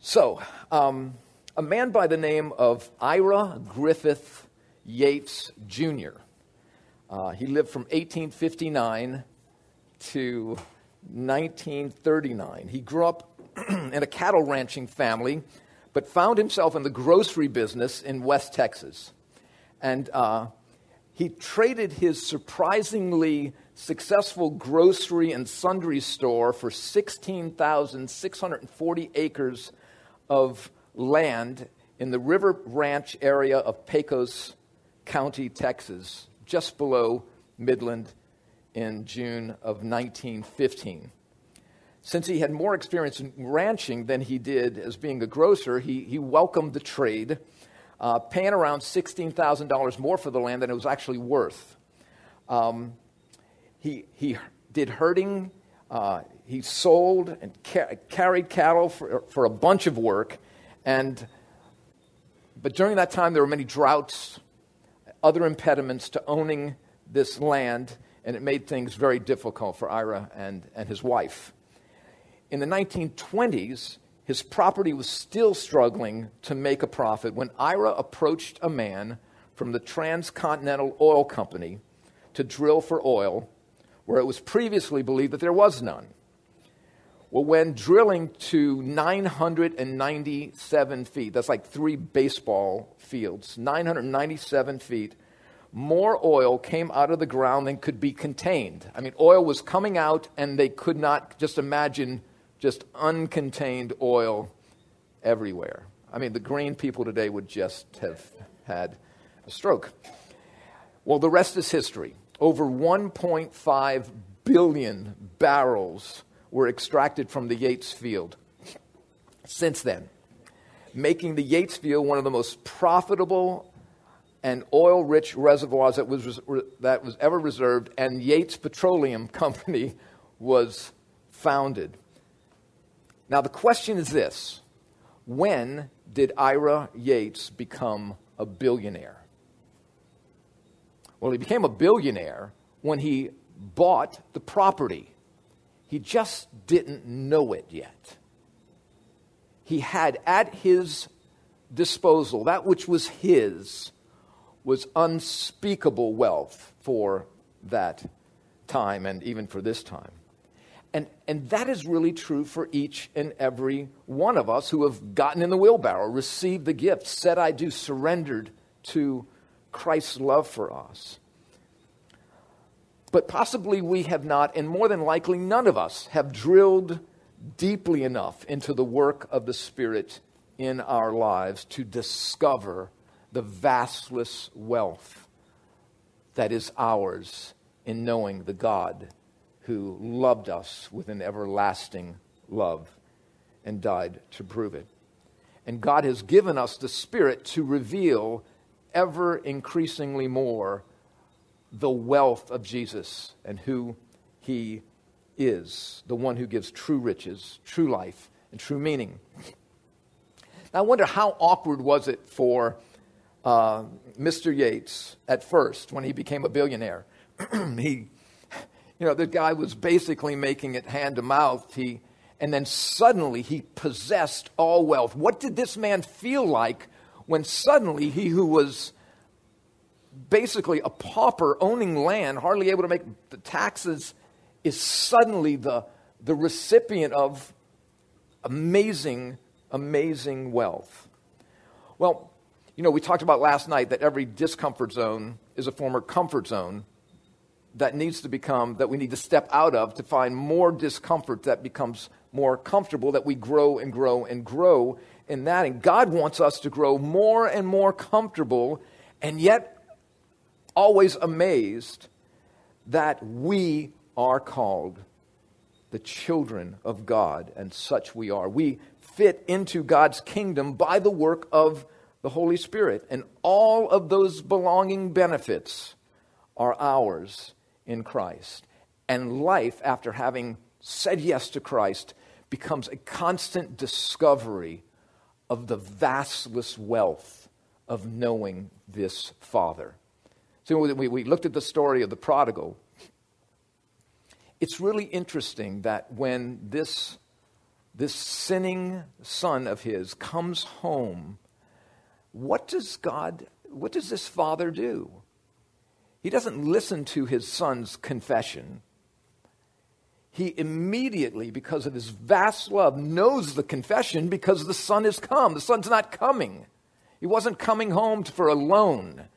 So, um, a man by the name of Ira Griffith Yates Jr. Uh, he lived from 1859 to 1939. He grew up in a cattle ranching family, but found himself in the grocery business in West Texas. And uh, he traded his surprisingly successful grocery and sundry store for 16,640 acres of land in the River Ranch area of Pecos County, Texas, just below Midland in June of 1915. Since he had more experience in ranching than he did as being a grocer, he, he welcomed the trade, uh, paying around $16,000 more for the land than it was actually worth. Um, he, he did herding, uh, he sold and ca- carried cattle for, for a bunch of work. And, but during that time, there were many droughts, other impediments to owning this land, and it made things very difficult for Ira and, and his wife. In the 1920s, his property was still struggling to make a profit when Ira approached a man from the Transcontinental Oil Company to drill for oil where it was previously believed that there was none. Well, when drilling to 997 feet, that's like three baseball fields, 997 feet, more oil came out of the ground than could be contained. I mean, oil was coming out, and they could not just imagine just uncontained oil everywhere. I mean, the green people today would just have had a stroke. Well, the rest is history. Over 1.5 billion barrels were extracted from the Yates field since then, making the Yates field one of the most profitable and oil rich reservoirs that was, that was ever reserved, and Yates Petroleum Company was founded. Now, the question is this when did Ira Yates become a billionaire? Well, he became a billionaire when he bought the property. He just didn't know it yet. He had at his disposal that which was his was unspeakable wealth for that time and even for this time. And, and that is really true for each and every one of us who have gotten in the wheelbarrow, received the gift, said, I do, surrendered to Christ's love for us. But possibly we have not, and more than likely none of us have drilled deeply enough into the work of the Spirit in our lives to discover the vastless wealth that is ours in knowing the God who loved us with an everlasting love and died to prove it. And God has given us the Spirit to reveal ever increasingly more the wealth of Jesus and who he is, the one who gives true riches, true life, and true meaning. Now, I wonder how awkward was it for uh, Mr. Yates at first when he became a billionaire? he, you know, the guy was basically making it hand to mouth. He, and then suddenly he possessed all wealth. What did this man feel like when suddenly he who was basically a pauper owning land, hardly able to make the taxes, is suddenly the, the recipient of amazing, amazing wealth. Well, you know, we talked about last night that every discomfort zone is a former comfort zone that needs to become, that we need to step out of to find more discomfort that becomes more comfortable, that we grow and grow and grow in that. And God wants us to grow more and more comfortable, and yet always amazed that we are called the children of God, and such we are. We fit into God's kingdom by the work of the Holy Spirit, and all of those belonging benefits are ours in Christ. And life, after having said yes to Christ, becomes a constant discovery of the vastless wealth of knowing this Father. So we, we looked at the story of the prodigal. It's really interesting that when this this sinning son of his comes home, what does God, what does this father do? He doesn't listen to his son's confession. He immediately, because of his vast love, knows the confession because the son has come. The son's not coming. He wasn't coming home for a loan.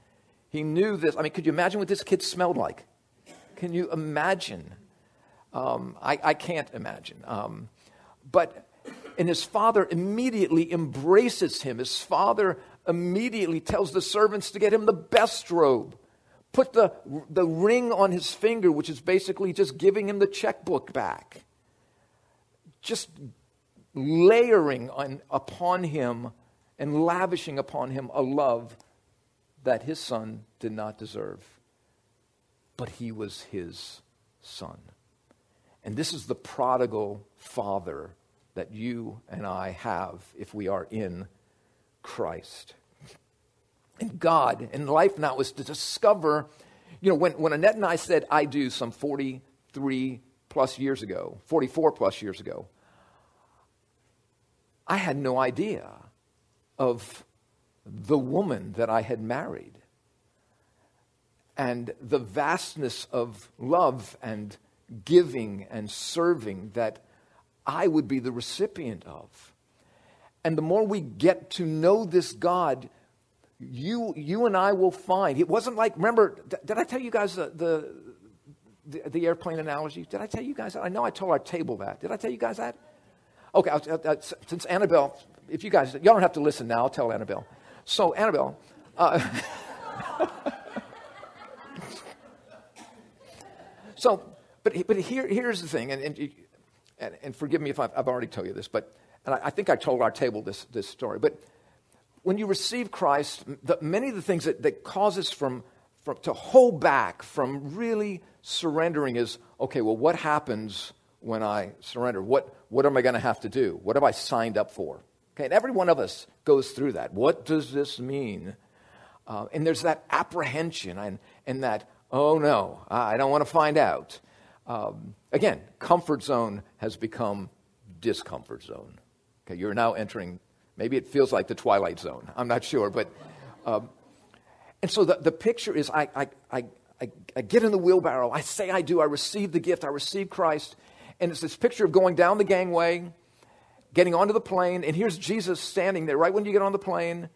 He knew this. I mean, could you imagine what this kid smelled like? Can you imagine? Um, I, I, can't imagine. Um, but, and his father immediately embraces him. His father immediately tells the servants to get him the best robe, put the, the ring on his finger, which is basically just giving him the checkbook back. Just layering on, upon him and lavishing upon him a love that his son did not deserve. But he was his son. And this is the prodigal father that you and I have if we are in Christ. And God in life now is to discover, you know, when, when Annette and I said I do some 43 plus years ago, 44 plus years ago, I had no idea of the woman that I had married and the vastness of love and giving and serving that I would be the recipient of. And the more we get to know this God, you, you and I will find. It wasn't like, remember, did I tell you guys the, the, the, the airplane analogy? Did I tell you guys that? I know I told our table that. Did I tell you guys that? Okay, I'll, I'll, since Annabelle, if you guys, y'all don't have to listen now, I'll tell Annabelle. So, Annabelle, uh, so, but, but here, here's the thing, and, and, and, and forgive me if I've, I've, already told you this, but and I, I, think I told our table this, this story, but when you receive Christ, the, many of the things that, that cause us from, from, to hold back from really surrendering is okay, well, what happens when I surrender? What, what am I going to have to do? What have I signed up for? Okay, and every one of us goes through that. What does this mean? Uh, and there's that apprehension and, and that, oh no, I don't want to find out. Um, again, comfort zone has become discomfort zone. Okay, you're now entering, maybe it feels like the twilight zone. I'm not sure, but. Um, and so the, the picture is I, I, I, I, get in the wheelbarrow, I say I do, I receive the gift, I receive Christ, and it's this picture of going down the gangway, getting onto the plane, and here's Jesus standing there right when you get on the plane,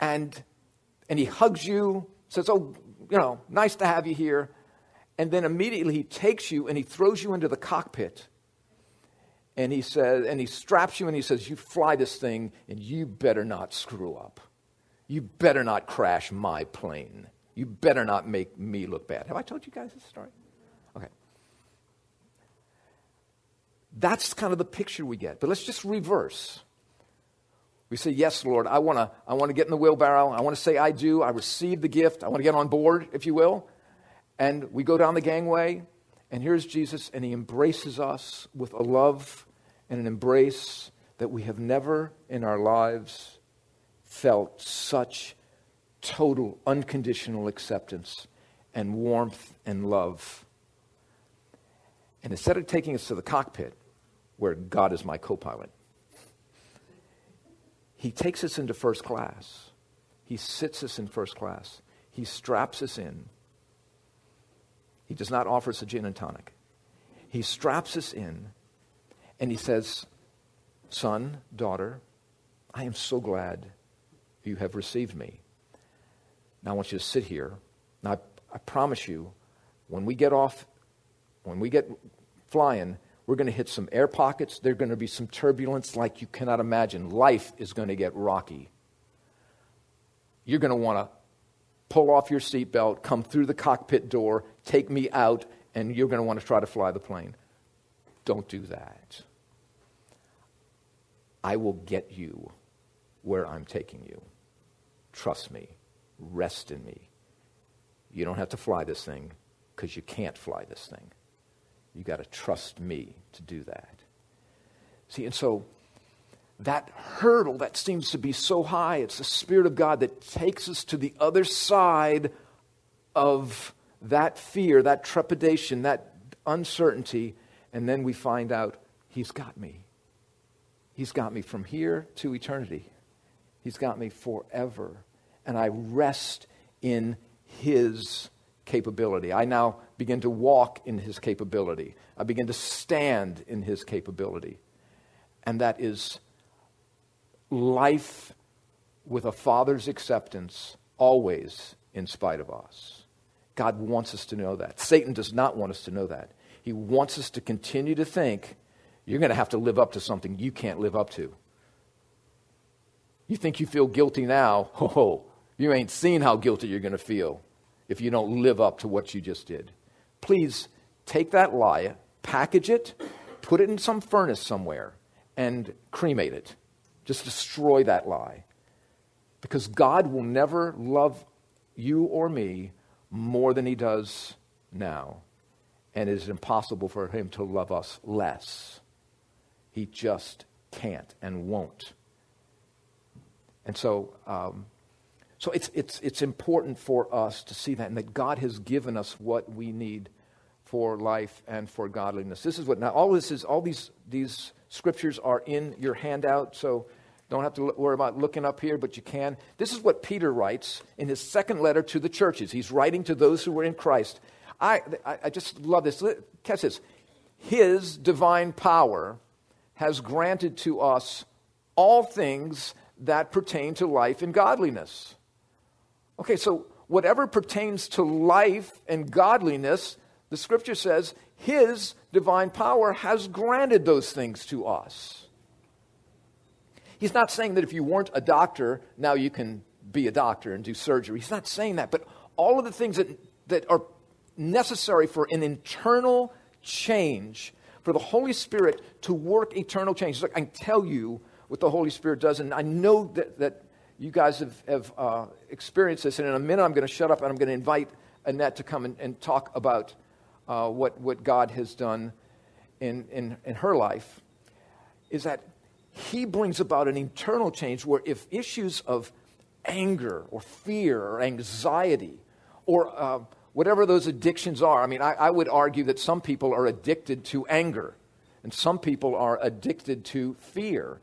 and, and he hugs you, says, Oh, you know, nice to have you here. And then immediately he takes you and he throws you into the cockpit. And he says, and he straps you and he says, You fly this thing and you better not screw up. You better not crash my plane. You better not make me look bad. Have I told you guys this story? That's kind of the picture we get. But let's just reverse. We say, Yes, Lord, I want to I wanna get in the wheelbarrow. I want to say, I do. I receive the gift. I want to get on board, if you will. And we go down the gangway, and here's Jesus, and he embraces us with a love and an embrace that we have never in our lives felt such total, unconditional acceptance and warmth and love. And instead of taking us to the cockpit, where God is my co pilot, he takes us into first class. He sits us in first class. He straps us in. He does not offer us a gin and tonic. He straps us in and he says, Son, daughter, I am so glad you have received me. Now I want you to sit here. Now I, I promise you, when we get off, when we get flying, we're going to hit some air pockets. There's going to be some turbulence like you cannot imagine. Life is going to get rocky. You're going to want to pull off your seatbelt, come through the cockpit door, take me out, and you're going to want to try to fly the plane. Don't do that. I will get you where I'm taking you. Trust me. Rest in me. You don't have to fly this thing because you can't fly this thing. You got to trust me to do that. See, and so that hurdle that seems to be so high, it's the Spirit of God that takes us to the other side of that fear, that trepidation, that uncertainty, and then we find out He's got me. He's got me from here to eternity. He's got me forever. And I rest in His capability. I now begin to walk in His capability. I begin to stand in His capability. And that is life with a Father's acceptance, always in spite of us. God wants us to know that. Satan does not want us to know that. He wants us to continue to think you're going to have to live up to something you can't live up to. You think you feel guilty now? Oh, you ain't seen how guilty you're going to feel if you don't live up to what you just did. Please take that lie, package it, put it in some furnace somewhere, and cremate it. Just destroy that lie. Because God will never love you or me more than he does now. And it is impossible for him to love us less. He just can't and won't. And so, um, so it's, it's, it's important for us to see that and that God has given us what we need for life and for godliness. This is what now all this is all these these scriptures are in your handout, so don't have to worry about looking up here, but you can. This is what Peter writes in his second letter to the churches. He's writing to those who were in Christ. I, I, I just love this. Catch this. His divine power has granted to us all things that pertain to life and godliness. Okay, so whatever pertains to life and godliness, the scripture says his divine power has granted those things to us. He's not saying that if you weren't a doctor, now you can be a doctor and do surgery. He's not saying that. But all of the things that, that are necessary for an internal change, for the Holy Spirit to work eternal change. Look, I can tell you what the Holy Spirit does, and I know that, that you guys have, have uh, experienced this. And in a minute, I'm going to shut up and I'm going to invite Annette to come and, and talk about uh, what, what God has done in, in, in her life. Is that he brings about an internal change where if issues of anger or fear or anxiety or uh, whatever those addictions are, I mean, I, I would argue that some people are addicted to anger and some people are addicted to fear.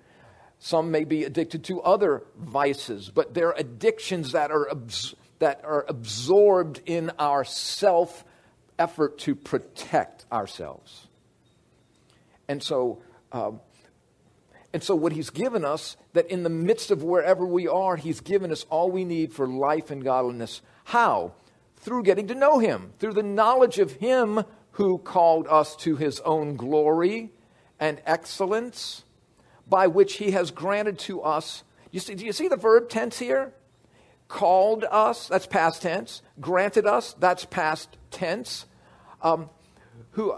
Some may be addicted to other vices, but they're addictions that are, abs- that are absorbed in our self effort to protect ourselves. And so, um, and so, what he's given us, that in the midst of wherever we are, he's given us all we need for life and godliness. How? Through getting to know him, through the knowledge of him who called us to his own glory and excellence, by which he has granted to us. You see, do you see the verb tense here? Called us, that's past tense. Granted us, that's past tense. Um, who,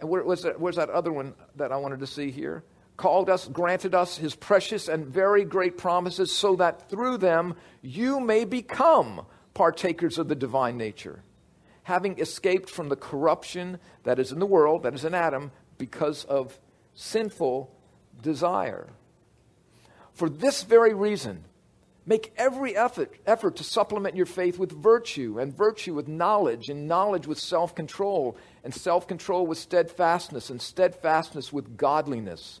where, that, where's that other one that I wanted to see here? called us, granted us his precious and very great promises, so that through them you may become partakers of the divine nature, having escaped from the corruption that is in the world, that is in Adam, because of sinful desire. For this very reason, make every effort, effort to supplement your faith with virtue, and virtue with knowledge, and knowledge with self control, and self control with steadfastness, and steadfastness with godliness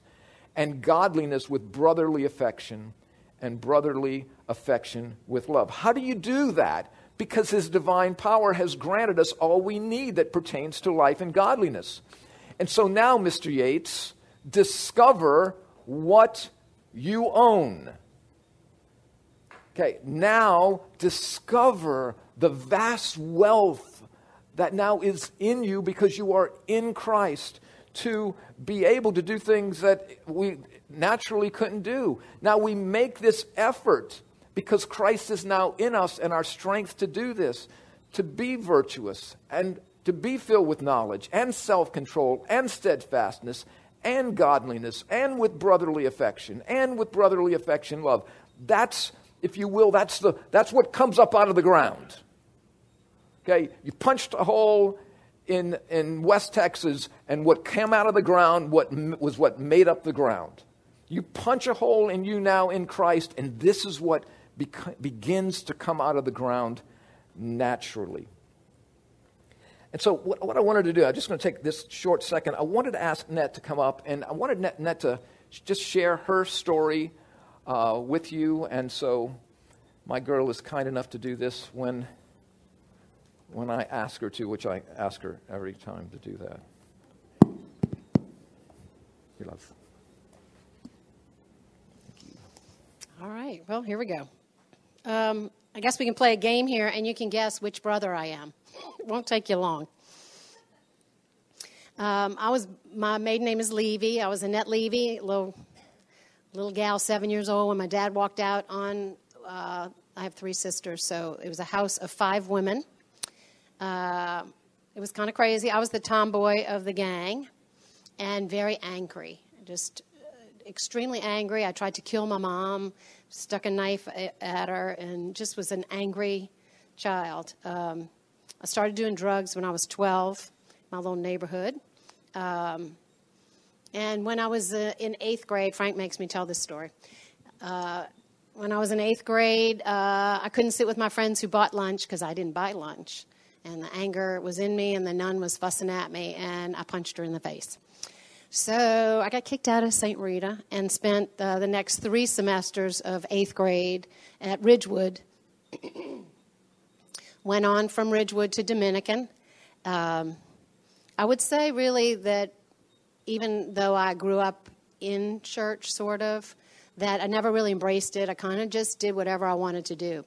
and godliness with brotherly affection, and brotherly affection with love. How do you do that? Because His divine power has granted us all we need that pertains to life and godliness. And so now, Mr. Yates, discover what you own. Okay, now discover the vast wealth that now is in you because you are in Christ to be able to do things that we naturally couldn't do. Now we make this effort because Christ is now in us and our strength to do this, to be virtuous and to be filled with knowledge and self control and steadfastness and godliness and with brotherly affection and with brotherly affection love. That's, if you will, that's, the, that's what comes up out of the ground. Okay, you punched a hole in, in West Texas, and what came out of the ground what, was what made up the ground. You punch a hole in you now in Christ, and this is what begins to come out of the ground naturally. And so, what, what I wanted to do, I'm just going to take this short second. I wanted to ask Net to come up, and I wanted Net, Net to just share her story uh, with you. And so my girl is kind enough to do this when, when I ask her to, which I ask her every time to do that. Your love. All right, well, here we go. Um, I guess we can play a game here, and you can guess which brother I am. It won't take you long. Um, I was my maiden name is Levy. I was Annette Levy, little little gal, seven years old, when my dad walked out on. Uh, I have three sisters, so it was a house of five women. Uh, it was kind of crazy. I was the tomboy of the gang, and very angry, just uh, extremely angry. I tried to kill my mom, stuck a knife at her, and just was an angry child. Um, I started doing drugs when I was 12, my little neighborhood. Um, and when I was uh, in eighth grade, Frank makes me tell this story. Uh, when I was in eighth grade, uh, I couldn't sit with my friends who bought lunch because I didn't buy lunch. And the anger was in me, and the nun was fussing at me, and I punched her in the face. So I got kicked out of St. Rita and spent uh, the next three semesters of eighth grade at Ridgewood. Went on from Ridgewood to Dominican. Um, I would say, really, that even though I grew up in church, sort of, that I never really embraced it. I kind of just did whatever I wanted to do.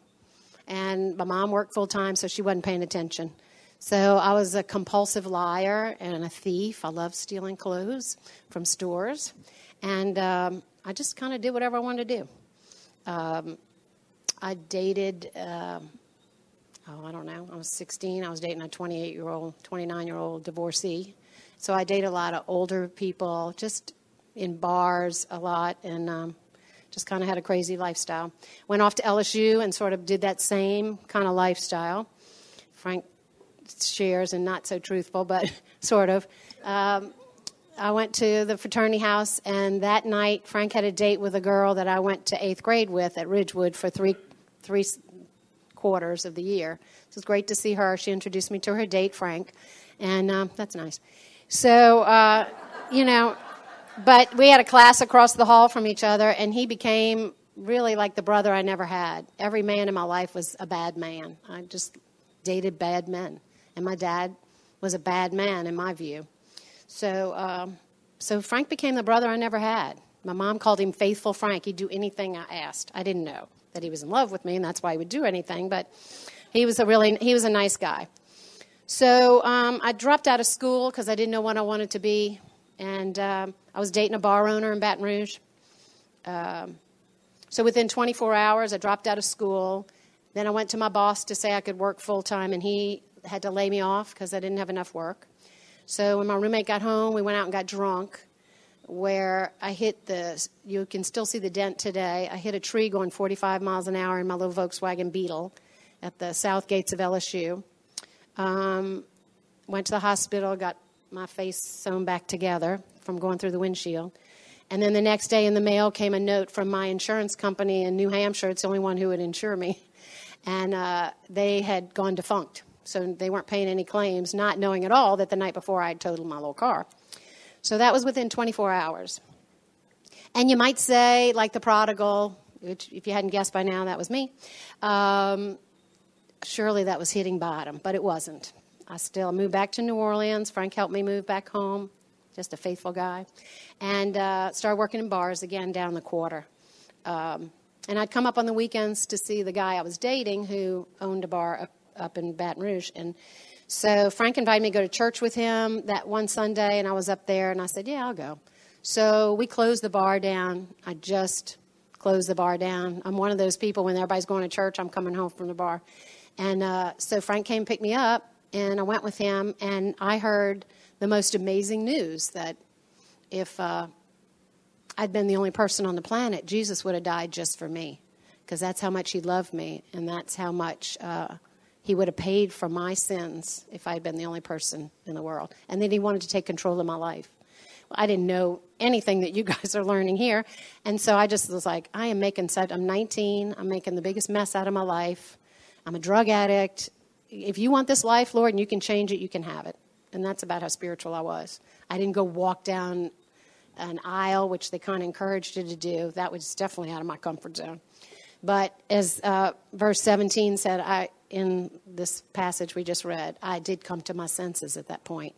And my mom worked full time, so she wasn't paying attention. So I was a compulsive liar and a thief. I loved stealing clothes from stores. And um, I just kind of did whatever I wanted to do. Um, I dated, uh, oh, I don't know, I was 16. I was dating a 28 year old, 29 year old divorcee. So I dated a lot of older people, just in bars a lot, and um, just kind of had a crazy lifestyle. Went off to LSU and sort of did that same kind of lifestyle. Frank shares and not so truthful, but sort of. Um, I went to the fraternity house, and that night Frank had a date with a girl that I went to eighth grade with at Ridgewood for three three quarters of the year. So it was great to see her. She introduced me to her date, Frank, and um, that's nice. So, uh, you know, but we had a class across the hall from each other, and he became really like the brother I never had. Every man in my life was a bad man. I just dated bad men, and my dad was a bad man in my view. So, um, so Frank became the brother I never had. My mom called him Faithful Frank. He'd do anything I asked. I didn't know that he was in love with me, and that's why he would do anything. But he was a really he was a nice guy. So um, I dropped out of school because I didn't know what I wanted to be. And um, I was dating a bar owner in Baton Rouge. Um, so within 24 hours, I dropped out of school. Then I went to my boss to say I could work full time, and he had to lay me off because I didn't have enough work. So when my roommate got home, we went out and got drunk. Where I hit the, you can still see the dent today. I hit a tree going 45 miles an hour in my little Volkswagen Beetle at the south gates of LSU. Um, went to the hospital, got my face sewn back together from going through the windshield. And then the next day in the mail came a note from my insurance company in New Hampshire. It's the only one who would insure me. And uh, they had gone defunct. So they weren't paying any claims, not knowing at all that the night before I had totaled my little car. So that was within 24 hours. And you might say, like the prodigal, which if you hadn't guessed by now, that was me. Um, surely that was hitting bottom, but it wasn't. I still moved back to New Orleans. Frank helped me move back home, just a faithful guy, and uh, started working in bars again down the quarter. Um, and I'd come up on the weekends to see the guy I was dating who owned a bar up, up in Baton Rouge. And so Frank invited me to go to church with him that one Sunday, and I was up there, and I said, Yeah, I'll go. So we closed the bar down. I just closed the bar down. I'm one of those people when everybody's going to church, I'm coming home from the bar. And uh, so Frank came pick me up, and I went with him, and I heard the most amazing news that if uh, I'd been the only person on the planet, Jesus would have died just for me, because that's how much he loved me, and that's how much uh, he would have paid for my sins if I'd been the only person in the world, and then he wanted to take control of my life. Well, I didn't know anything that you guys are learning here, and so I just was like, I am making such. I'm 19. I'm making the biggest mess out of my life. I'm a drug addict. If you want this life, Lord, and you can change it, you can have it. And that's about how spiritual I was. I didn't go walk down an aisle, which they kind of encouraged you to do. That was definitely out of my comfort zone. But as uh, verse 17 said, I in this passage we just read, I did come to my senses at that point,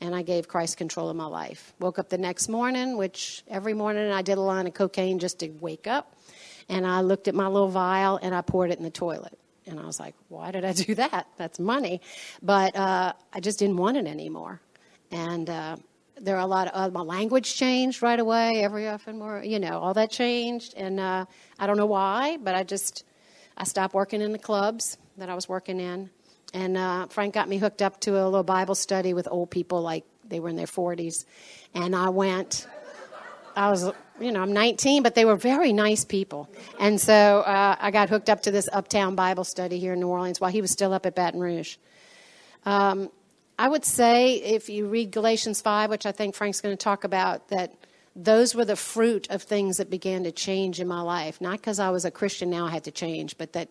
and I gave Christ control of my life. Woke up the next morning, which every morning I did a line of cocaine just to wake up, and I looked at my little vial and I poured it in the toilet. And I was like, why did I do that? That's money. But uh, I just didn't want it anymore. And uh, there are a lot of uh, my language changed right away. Every often more, you know, all that changed, and uh, I don't know why, but I just I stopped working in the clubs that I was working in, and uh, Frank got me hooked up to a little Bible study with old people, like they were in their forties, and I went. I was, you know, I'm 19, but they were very nice people, and so uh, I got hooked up to this Uptown Bible study here in New Orleans while he was still up at Baton Rouge. Um, I would say if you read Galatians 5, which I think Frank's going to talk about, that those were the fruit of things that began to change in my life. Not because I was a Christian now I had to change, but that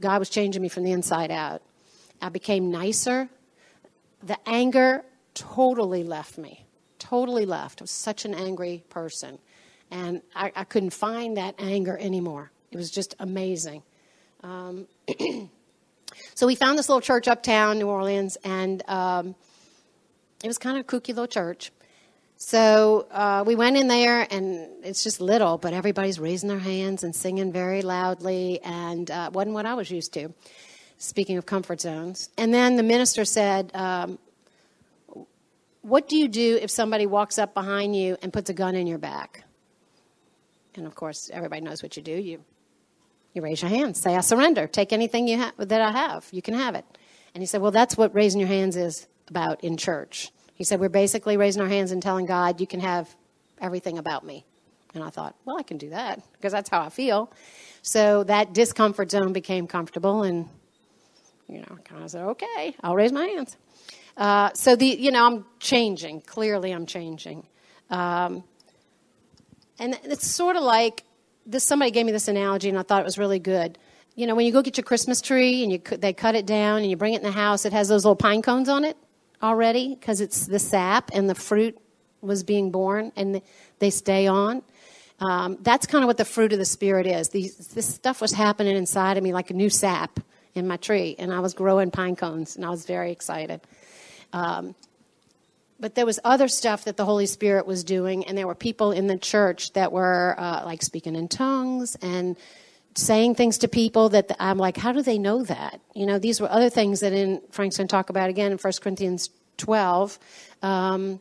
God was changing me from the inside out. I became nicer. The anger totally left me. Totally left. I was such an angry person. And I, I couldn't find that anger anymore. It was just amazing. Um, So we found this little church uptown, New Orleans, and um, it was kind of a kooky little church. So uh, we went in there, and it's just little, but everybody's raising their hands and singing very loudly, and uh, wasn't what I was used to. Speaking of comfort zones, and then the minister said, um, "What do you do if somebody walks up behind you and puts a gun in your back?" And of course, everybody knows what you do. You you raise your hands, say, I surrender. Take anything you ha- that I have. You can have it. And he said, Well, that's what raising your hands is about in church. He said, We're basically raising our hands and telling God, You can have everything about me. And I thought, Well, I can do that because that's how I feel. So that discomfort zone became comfortable, and, you know, kind of said, Okay, I'll raise my hands. Uh, so the, you know, I'm changing. Clearly, I'm changing. Um, and it's sort of like this somebody gave me this analogy and I thought it was really good. You know, when you go get your Christmas tree and you they cut it down and you bring it in the house, it has those little pine cones on it already because it's the sap and the fruit was being born and they stay on. Um, that's kind of what the fruit of the spirit is. These, this stuff was happening inside of me like a new sap in my tree, and I was growing pine cones, and I was very excited. Um, but there was other stuff that the Holy Spirit was doing, and there were people in the church that were uh, like speaking in tongues and saying things to people that I'm like, how do they know that? You know, these were other things that in Frank's going to talk about again in 1 Corinthians 12 um,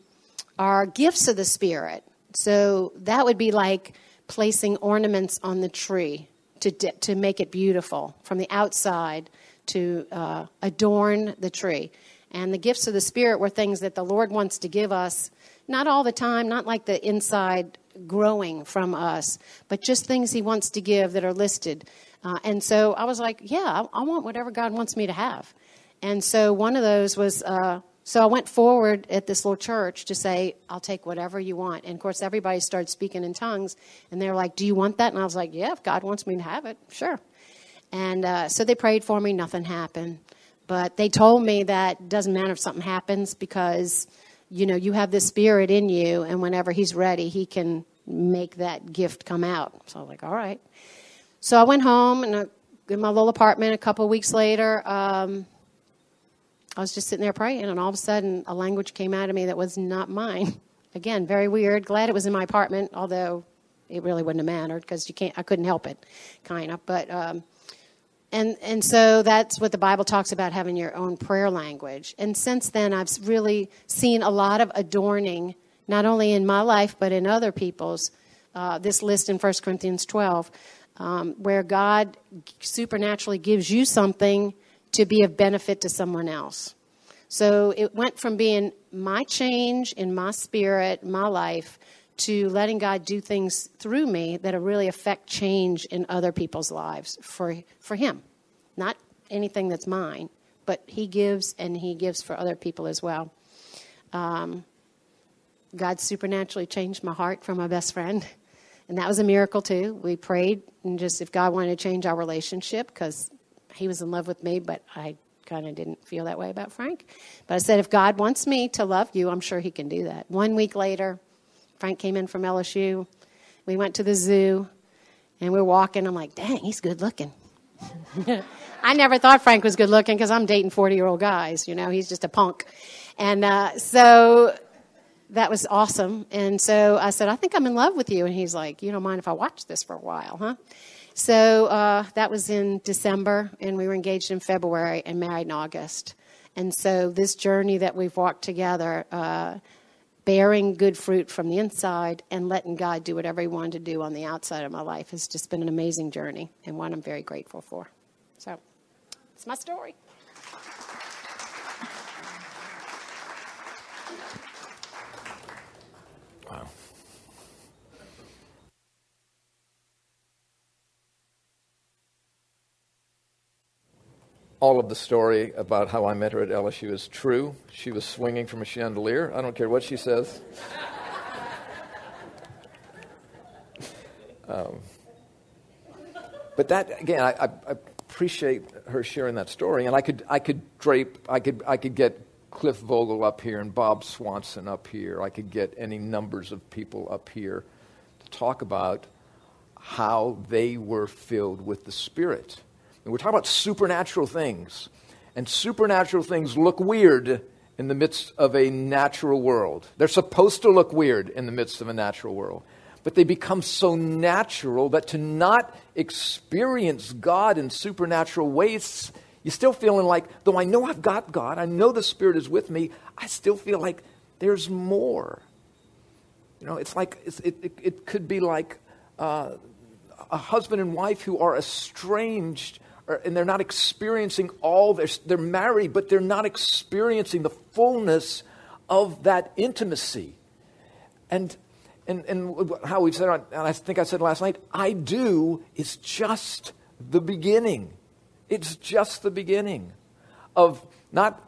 are gifts of the Spirit. So that would be like placing ornaments on the tree to to make it beautiful from the outside to uh, adorn the tree. And the gifts of the Spirit were things that the Lord wants to give us, not all the time, not like the inside growing from us, but just things He wants to give that are listed. Uh, and so I was like, yeah, I, I, want whatever God wants me to have. And so one of those was, uh, so I went forward at this little church to say, I'll take whatever you want. And of course, everybody started speaking in tongues, and they were like, Do you want that? And I was like, Yeah, if God wants me to have it, sure. And uh, so they prayed for me, nothing happened. But they told me that doesn't matter if something happens because, you know, you have this spirit in you, and whenever he's ready, he can make that gift come out. So I was like, all right. So I went home and uh, in my little apartment a couple weeks later. Um, I was just sitting there praying, and all of a sudden, a language came out of me that was not mine. Again, very weird. Glad it was in my apartment, although it really wouldn't have mattered because you can't. I couldn't help it, kind of. But um, and and so that's what the Bible talks about having your own prayer language. And since then, I've really seen a lot of adorning, not only in my life but in other people's. Uh, this list in 1 Corinthians 12, um, where God supernaturally gives you something to be of benefit to someone else. So it went from being my change in my spirit, my life, to letting God do things through me that really affect change in other people's lives for, for Him. Not anything that's mine, but He gives and He gives for other people as well. Um, God supernaturally changed my heart for my best friend. And that was a miracle too. We prayed and just if God wanted to change our relationship because he was in love with me, but I kind of didn't feel that way about Frank. But I said, if God wants me to love you, I'm sure he can do that. One week later, Frank came in from LSU. We went to the zoo, and we are walking. I'm like, dang, he's good looking. I never thought Frank was good looking because I'm dating 40 year old guys. You know, he's just a punk. And uh, so that was awesome. And so I said, I think I'm in love with you. And he's like, You don't mind if I watch this for a while, huh? So uh, that was in December, and we were engaged in February and married in August. And so this journey that we've walked together, uh, bearing good fruit from the inside and letting God do whatever He wanted to do on the outside of my life, has just been an amazing journey and one I'm very grateful for. So, it's my story. Wow. All of the story about how I met her at LSU is true. She was swinging from a chandelier. I don't care what she says. um, but that, again, I, I, I appreciate her sharing that story. And I could, I could drape, I could, I could get Cliff Vogel up here and Bob Swanson up here. I could get any numbers of people up here to talk about how they were filled with the Spirit. And we're talking about supernatural things. And supernatural things look weird in the midst of a natural world. They're supposed to look weird in the midst of a natural world but they become so natural that to not experience God in supernatural ways, you're still feeling like, though I know I've got God, I know the Spirit is with me, I still feel like there's more. You know, it's like, it's, it, it, it, could be like uh, a husband and wife who are estranged or, and they're not experiencing all, they're, they're married, but they're not experiencing the fullness of that intimacy. And and, and how we've said, and I think I said last night, I do is just the beginning. It's just the beginning of not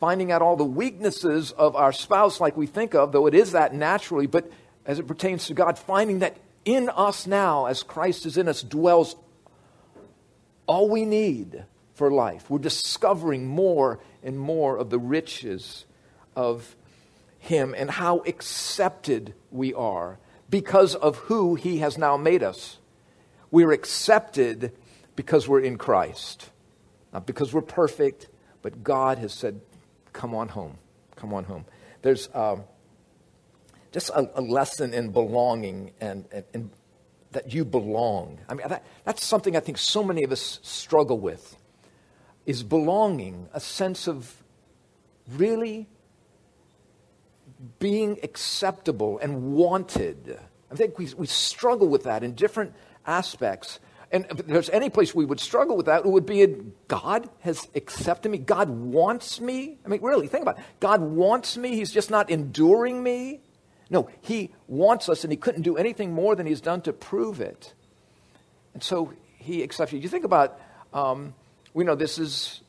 finding out all the weaknesses of our spouse like we think of, though it is that naturally, but as it pertains to God, finding that in us now, as Christ is in us, dwells all we need for life. We're discovering more and more of the riches of him and how accepted we are because of who He has now made us. We're accepted because we're in Christ, not because we're perfect, but God has said, Come on home. Come on home. There's um, just a, a, lesson in belonging and, and, and, that you belong. I mean, that, that's something I think so many of us struggle with is belonging, a sense of really being acceptable and wanted. I think we, we struggle with that in different aspects. And if there's any place we would struggle with that, it would be in God has accepted me. God wants me. I mean, really, think about it. God wants me. He's just not enduring me. No, He wants us, and He couldn't do anything more than He's done to prove it. And so He accepts you. You think about, um, we know this is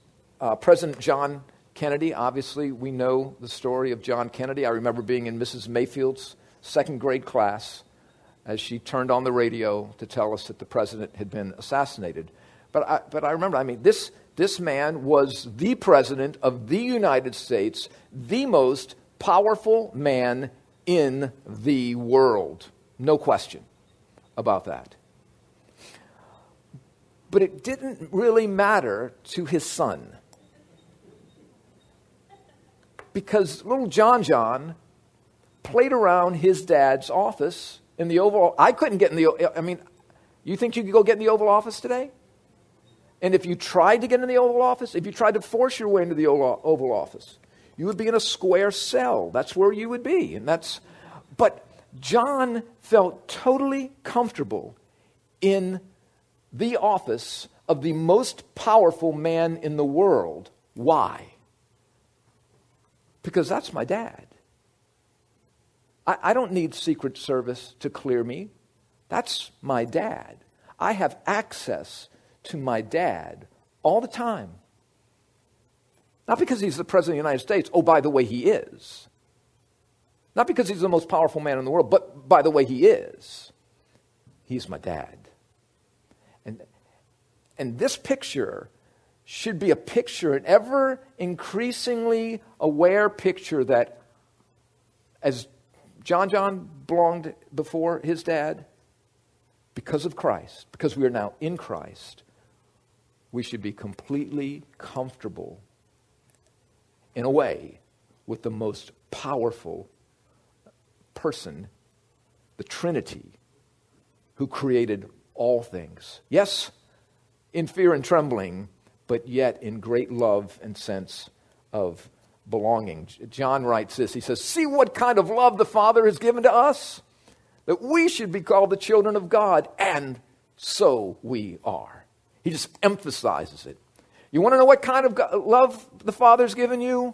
uh, President John Kennedy, obviously, we know the story of John Kennedy. I remember being in Mrs. Mayfield's second grade class as she turned on the radio to tell us that the president had been assassinated. But I, but I remember, I mean, this, this man was the president of the United States, the most powerful man in the world. No question about that. But it didn't really matter to his son because little John John played around his dad's office in the Oval. I couldn't get in the. I mean, you think you could go get in the Oval Office today? And if you tried to get in the Oval Office, if you tried to force your way into the Oval Office, you would be in a square cell. That's where you would be, and that's. But John felt totally comfortable in the office of the most powerful man in the world. Why? because that's my dad. I, I don't need Secret Service to clear me. That's my dad. I have access to my dad all the time. Not because he's the President of the United States. Oh, by the way, he is. Not because he's the most powerful man in the world, but by the way, he is. He's my dad. And, and this picture should be a picture, an ever increasingly aware picture that as John John belonged before his dad? Because of Christ, because we are now in Christ, we should be completely comfortable in a way with the most powerful person, the Trinity, who created all things. Yes, in fear and trembling, but yet in great love and sense of belonging. John writes this He says, See what kind of love the Father has given to us, that we should be called the children of God, and so we are. He just emphasizes it. You want to know what kind of love the Father's given you?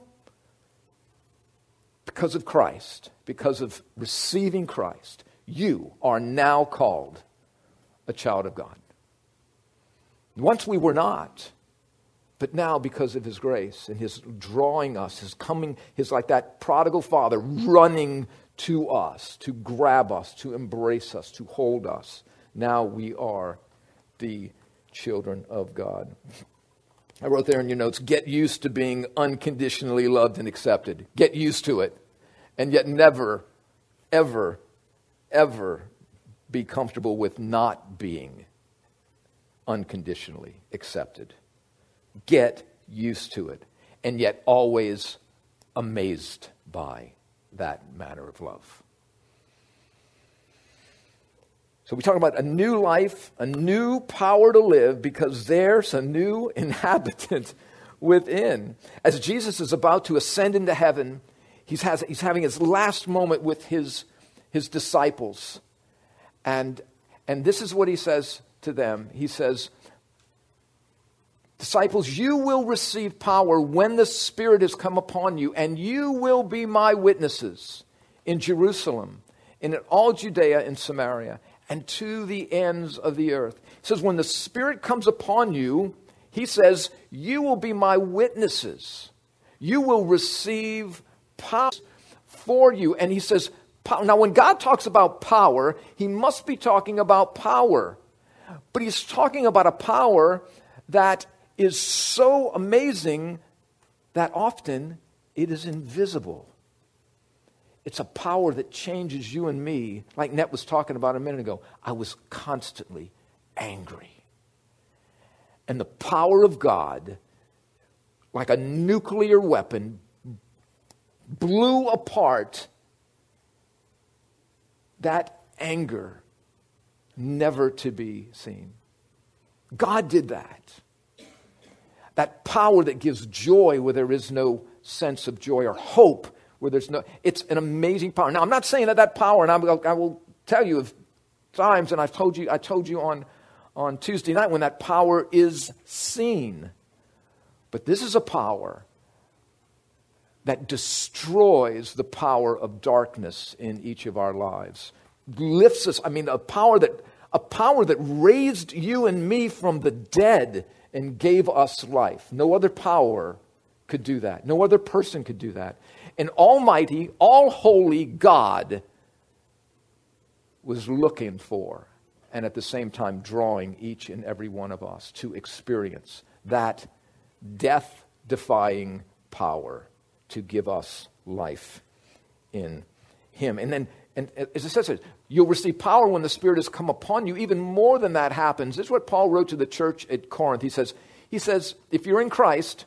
Because of Christ, because of receiving Christ, you are now called a child of God. Once we were not. But now, because of his grace and his drawing us, his coming, his like that prodigal father running to us, to grab us, to embrace us, to hold us, now we are the children of God. I wrote there in your notes get used to being unconditionally loved and accepted. Get used to it. And yet, never, ever, ever be comfortable with not being unconditionally accepted get used to it, and yet always amazed by that manner of love. So we talk about a new life, a new power to live, because there's a new inhabitant within. As Jesus is about to ascend into heaven, he's, has, he's having his last moment with his, his disciples. And, and this is what he says to them. He says, Disciples, you will receive power when the Spirit has come upon you, and you will be my witnesses in Jerusalem, in all Judea and Samaria, and to the ends of the earth. He says, When the Spirit comes upon you, he says, You will be my witnesses. You will receive power for you. And he says, Now, when God talks about power, he must be talking about power. But he's talking about a power that is so amazing that often it is invisible. It's a power that changes you and me, like Net was talking about a minute ago. I was constantly angry. And the power of God, like a nuclear weapon, blew apart that anger never to be seen. God did that that power that gives joy where there is no sense of joy or hope where there's no it's an amazing power now i'm not saying that that power and I'm, i will tell you of times and i've told you i told you on on tuesday night when that power is seen but this is a power that destroys the power of darkness in each of our lives lifts us i mean a power that a power that raised you and me from the dead and gave us life. No other power could do that. No other person could do that. An almighty, all holy God was looking for and at the same time drawing each and every one of us to experience that death defying power to give us life in Him. And then, and as it says, You'll receive power when the Spirit has come upon you. Even more than that happens. This is what Paul wrote to the church at Corinth. He says, he says, if you're in Christ,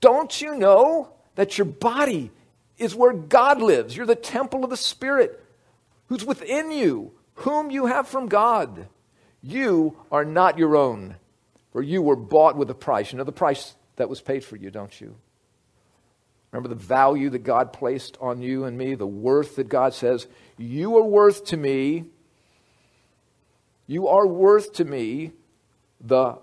don't you know that your body is where God lives? You're the temple of the Spirit who's within you, whom you have from God. You are not your own, for you were bought with a price. You know the price that was paid for you, don't you? Remember the value that God placed on you and me, the worth that God says, You are worth to me. You are worth to me the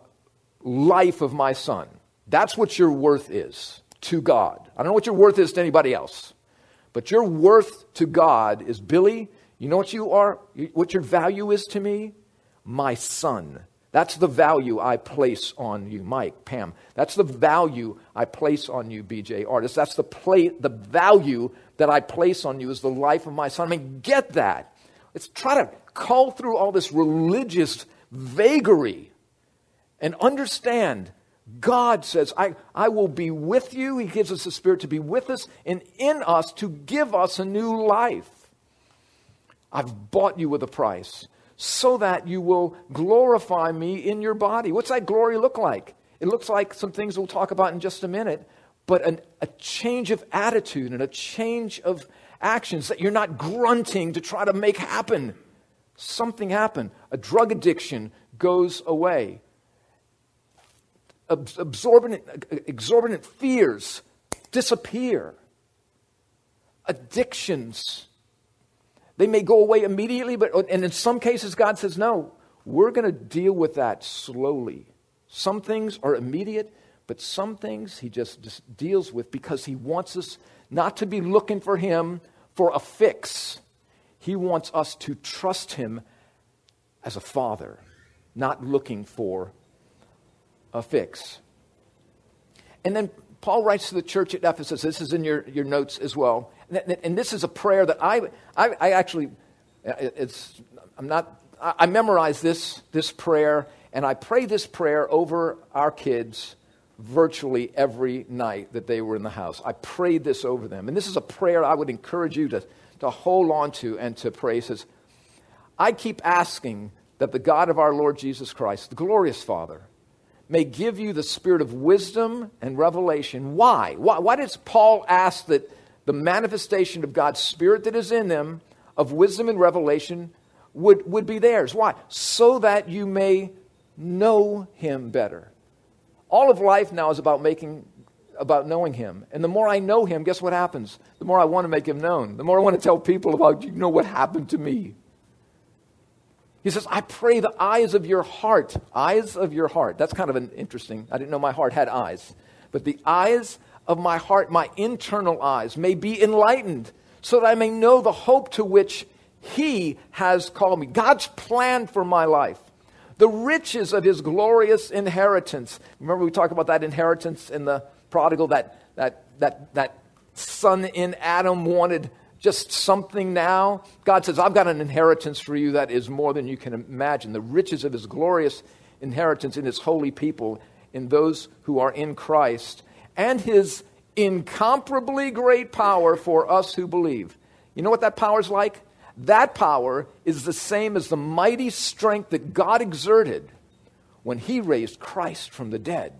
life of my son. That's what your worth is to God. I don't know what your worth is to anybody else, but your worth to God is Billy. You know what you are? What your value is to me? My son. That's the value I place on you, Mike, Pam. That's the value I place on you, BJ, artist. That's the, play, the value that I place on you is the life of my son. I mean, get that. Let's try to cull through all this religious vagary and understand God says, I, I will be with you. He gives us the Spirit to be with us and in us to give us a new life. I've bought you with a price so that you will glorify me in your body. What's that glory look like? It looks like some things we'll talk about in just a minute, but an, a change of attitude and a change of actions that you're not grunting to try to make happen. Something happen. A drug addiction goes away. Absorbent, exorbitant fears disappear. Addictions they may go away immediately, but and in some cases, God says, no, we're going to deal with that slowly. Some things are immediate, but some things He just, just deals with because He wants us not to be looking for Him for a fix. He wants us to trust Him as a Father, not looking for a fix. And then Paul writes to the church at Ephesus. This is in your, your notes as well. And this is a prayer that I, I, I actually, uh, it's, I'm not, I memorize this, this prayer, and I pray this prayer over our kids virtually every night that they were in the house. I prayed this over them. And this is a prayer I would encourage you to, to hold on to and to pray. It says, I keep asking that the God of our Lord Jesus Christ, the glorious Father, may give you the spirit of wisdom and revelation. Why? Why, why does Paul ask that the manifestation of God's Spirit that is in them, of wisdom and revelation, would, would be theirs. Why? So that you may know Him better. All of life now is about making about knowing him. And the more I know him, guess what happens? The more I want to make him known. The more I want to tell people about, you know what happened to me. He says, I pray the eyes of your heart, eyes of your heart. That's kind of an interesting, I didn't know my heart had eyes. But the eyes of my heart, my internal eyes, may be enlightened, so that I may know the hope to which He has called me. God's plan for my life. The riches of His glorious inheritance. Remember, we talked about that inheritance in the prodigal, that, that, that, that son in Adam wanted just something now. God says, I've got an inheritance for you that is more than you can imagine. The riches of His glorious inheritance in His holy people, in those who are in Christ and his incomparably great power for us who believe. You know what that power is like? That power is the same as the mighty strength that God exerted when he raised Christ from the dead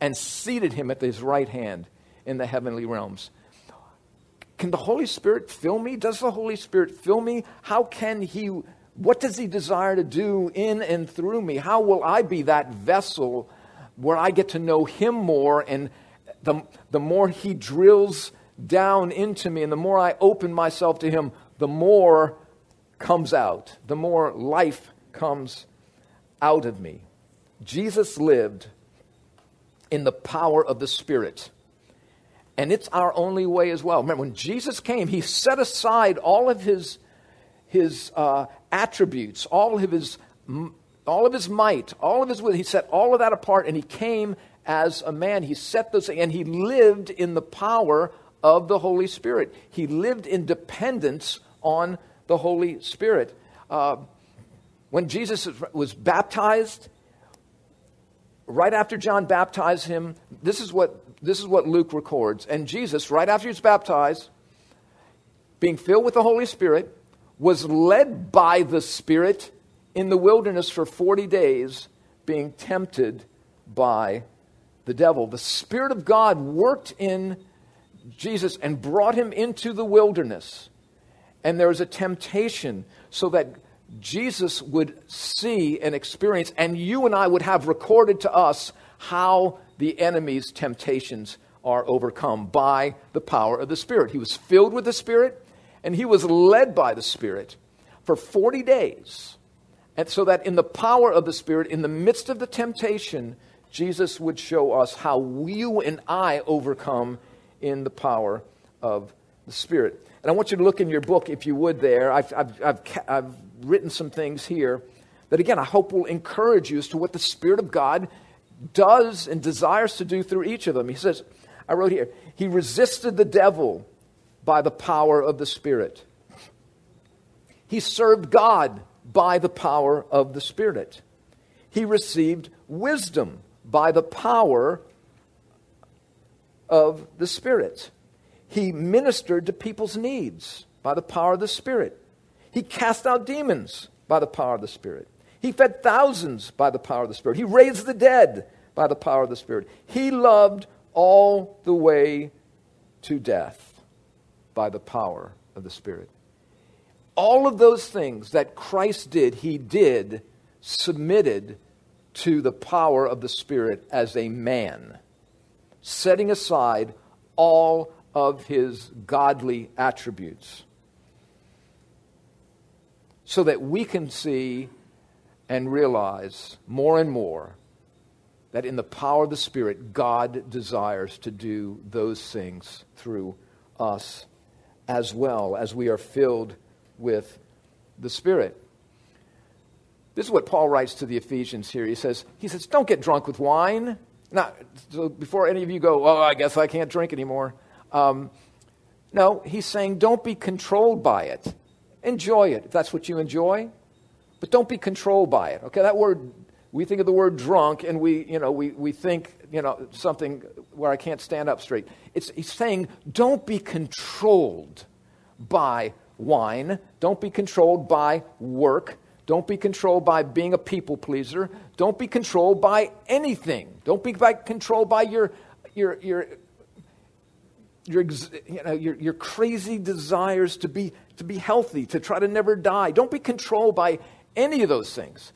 and seated him at his right hand in the heavenly realms. Can the Holy Spirit fill me? Does the Holy Spirit fill me? How can he, what does he desire to do in and through me? How will I be that vessel where I get to know Him more, and the, the more He drills down into me, and the more I open myself to Him, the more comes out, the more life comes out of me. Jesus lived in the power of the Spirit. And it's our only way as well. Remember, when Jesus came, he set aside all of his, his uh, attributes, all of his all of his might, all of his will. He set all of that apart and he came as a man. He set those, and he lived in the power of the Holy Spirit. He lived in dependence on the Holy Spirit. Uh, when Jesus was baptized, right after John baptized him, this is what this is what Luke records. And Jesus, right after he was baptized, being filled with the Holy Spirit, was led by the Spirit in the wilderness for 40 days being tempted by the devil. The Spirit of God worked in Jesus and brought him into the wilderness. And there was a temptation so that Jesus would see and experience, and you and I would have recorded to us how the enemy's temptations are overcome by the power of the Spirit. He was filled with the Spirit, and he was led by the Spirit for 40 days and so that in the power of the Spirit, in the midst of the temptation, Jesus would show us how you and I overcome in the power of the Spirit. And I want you to look in your book, if you would, there. I've, I've, I've, I've written some things here that, again, I hope will encourage you as to what the Spirit of God does and desires to do through each of them. He says, I wrote here, He resisted the devil by the power of the Spirit. He served God by the power of the Spirit. He received wisdom by the power of the Spirit. He ministered to people's needs by the power of the Spirit. He cast out demons by the power of the Spirit. He fed thousands by the power of the Spirit. He raised the dead by the power of the Spirit. He loved all the way to death by the power of the Spirit. All of those things that Christ did, he did submitted to the power of the Spirit as a man, setting aside all of his godly attributes so that we can see and realize more and more that in the power of the Spirit, God desires to do those things through us as well as we are filled with the Spirit. This is what Paul writes to the Ephesians here. He says, he says, don't get drunk with wine. Now, so before any of you go, oh, I guess I can't drink anymore. Um, no, he's saying don't be controlled by it. Enjoy it if that's what you enjoy, but don't be controlled by it. Okay, that word, we think of the word drunk and we, you know, we, we think, you know, something where I can't stand up straight. It's, he's saying don't be controlled by wine, don't be controlled by work, don't be controlled by being a people pleaser, don't be controlled by anything. Don't be by, controlled by your, your, your your, you know, your, your crazy desires to be, to be healthy, to try to never die. Don't be controlled by any of those things.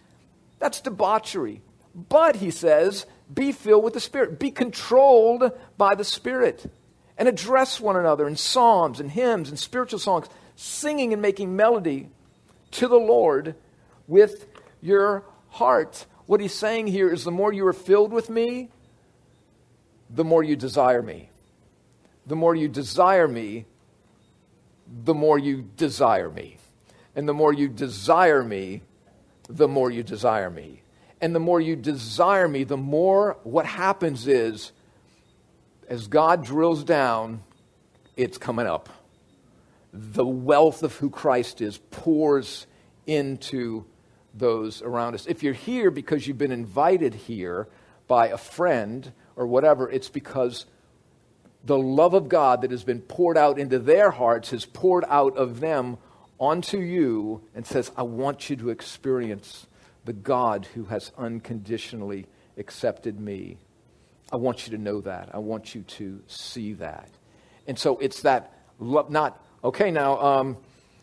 That's debauchery. But, he says, be filled with the Spirit. Be controlled by the Spirit. And address one another in psalms and hymns and spiritual songs, singing and making melody to the Lord with your heart. What he's saying here is the more you are filled with me, the more you desire me the more you desire me, the more you desire me. And the more you desire me, the more you desire me. And the more you desire me, the more what happens is, as God drills down, it's coming up. The wealth of who Christ is pours into those around us. If you're here because you've been invited here by a friend or whatever, it's because the love of God that has been poured out into their hearts has poured out of them onto you and says, I want you to experience the God who has unconditionally accepted me. I want you to know that. I want you to see that. And so it's that love, not, okay, now, um,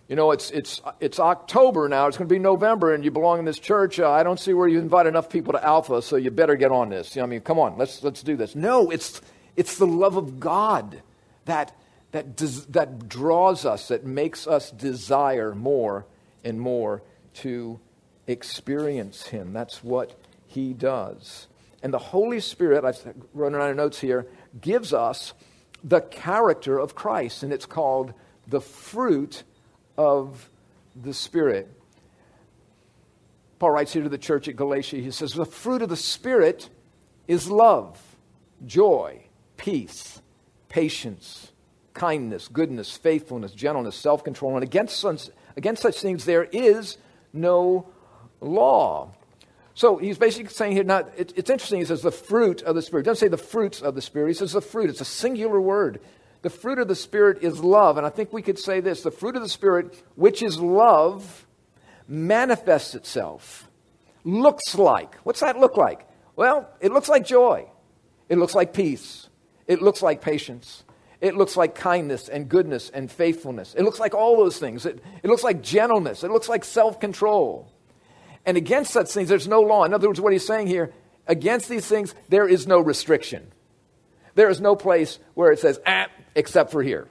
you know, it's, it's, it's October now, it's going to be November, and you belong in this church. Uh, I don't see where you invite enough people to Alpha, so you better get on this. You know, I mean, come on, let's, let's do this. No, it's, it's the love of God that, that, des- that draws us, that makes us desire more and more to experience Him. That's what He does. And the Holy Spirit, I've written on our notes here, gives us the character of Christ, and it's called the fruit of the Spirit. Paul writes here to the church at Galatia, he says, The fruit of the Spirit is love, joy, peace, patience, kindness, goodness, faithfulness, gentleness, self control. And against against such things there is no law. So he's basically saying here, not, it, it's interesting, he says the fruit of the Spirit. He doesn't say the fruits of the Spirit, he says the fruit. It's a singular word. The fruit of the Spirit is love. And I think we could say this the fruit of the Spirit, which is love, manifests itself. Looks like. What's that look like? Well, it looks like joy, it looks like peace, it looks like patience. It looks like kindness and goodness and faithfulness. It looks like all those things. It, it looks like gentleness. It looks like self control. And against such things, there's no law. In other words, what he's saying here, against these things, there is no restriction. There is no place where it says, ah, except for here.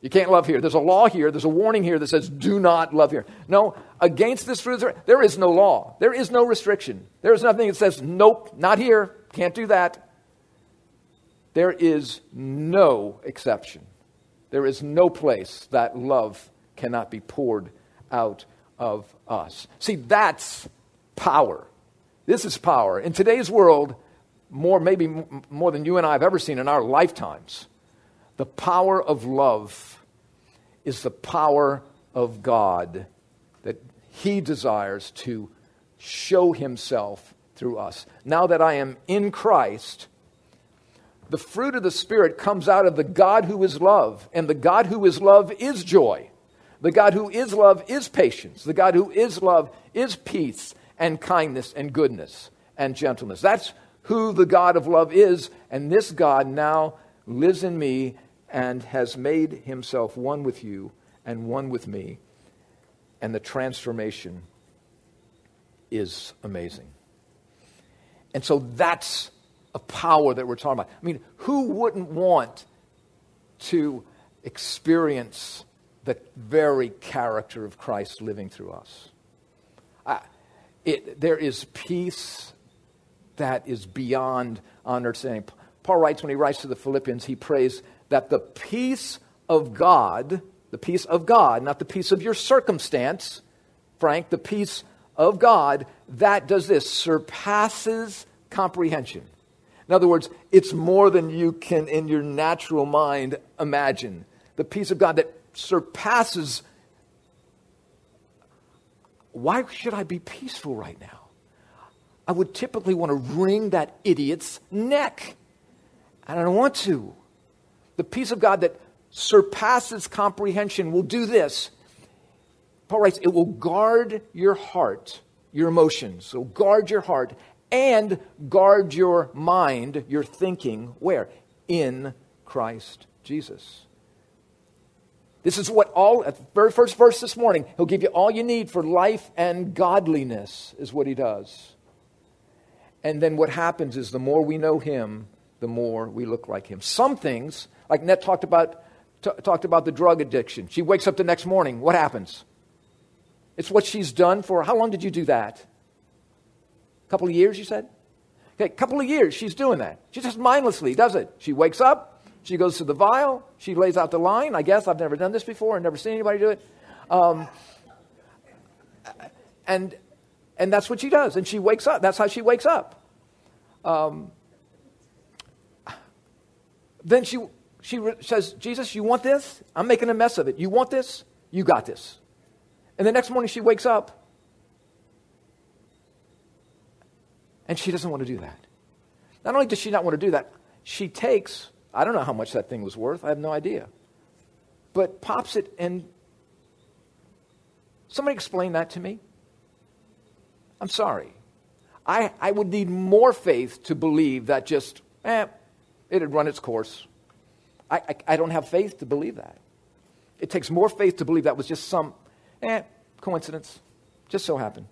You can't love here. There's a law here. There's a warning here that says, do not love here. No, against this fruit, there is no law. There is no restriction. There is nothing that says, nope, not here. Can't do that. There is no exception. There is no place that love cannot be poured out of us. See, that's power. This is power. In today's world, more maybe more than you and I have ever seen in our lifetimes, the power of love is the power of God that He desires to show Himself through us. Now that I am in Christ, the fruit of the Spirit comes out of the God who is love, and the God who is love is joy. The God who is love is patience. The God who is love is peace and kindness and goodness and gentleness. That's who the God of love is. And this God now lives in me and has made himself one with you and one with me. And the transformation is amazing. And so that's a power that we're talking about. I mean, who wouldn't want to experience the very character of Christ living through us? It, there is peace that is beyond understanding. Paul writes when he writes to the Philippians, he prays that the peace of God, the peace of God, not the peace of your circumstance, Frank, the peace of God, that does this, surpasses comprehension. In other words, it's more than you can, in your natural mind, imagine. The peace of God that surpasses. Why should I be peaceful right now? I would typically want to wring that idiot's neck. And I don't want to. The peace of God that surpasses comprehension will do this. Paul writes, it will guard your heart, your emotions. So guard your heart and guard your mind, your thinking, where? In Christ Jesus. This is what all, at the very first verse this morning, he'll give you all you need for life and godliness, is what he does. And then what happens is the more we know him, the more we look like him. Some things, like Net talked about, t- talked about the drug addiction. She wakes up the next morning. What happens? It's what she's done for. How long did you do that? Couple of years, you said? Okay, couple of years she's doing that. She just mindlessly does it. She wakes up, she goes to the vial, she lays out the line. I guess I've never done this before and never seen anybody do it. Um, and, and that's what she does. And she wakes up. That's how she wakes up. Um, then she, she re- says, Jesus, you want this? I'm making a mess of it. You want this? You got this. And the next morning she wakes up And she doesn't want to do that. Not only does she not want to do that, she takes, I don't know how much that thing was worth, I have no idea, but pops it and somebody explain that to me. I'm sorry. I, I would need more faith to believe that just, eh, it had run its course. I, I, I don't have faith to believe that. It takes more faith to believe that was just some, eh, coincidence. Just so happened.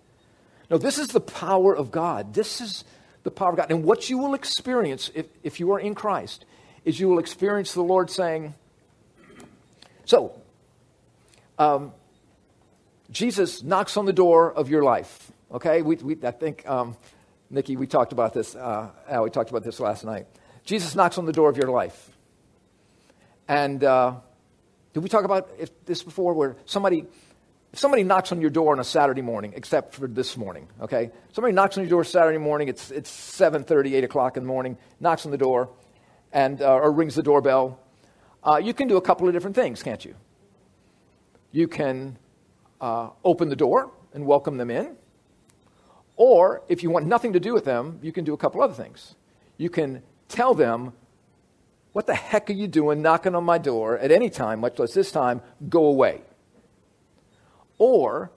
No, this is the power of God. This is the power of God. And what you will experience if, if you are in Christ is you will experience the Lord saying, So, um, Jesus knocks on the door of your life. Okay? We, we, I think, um, Nikki, we talked about this. Uh, we talked about this last night. Jesus knocks on the door of your life. And uh, did we talk about this before where somebody if somebody knocks on your door on a Saturday morning, except for this morning, okay? Somebody knocks on your door Saturday morning, it's, it's 7.30, 8 o'clock in the morning, knocks on the door, and, uh, or rings the doorbell. Uh, you can do a couple of different things, can't you? You can uh, open the door and welcome them in. Or, if you want nothing to do with them, you can do a couple other things. You can tell them, What the heck are you doing knocking on my door at any time, much less this time? Go away. Or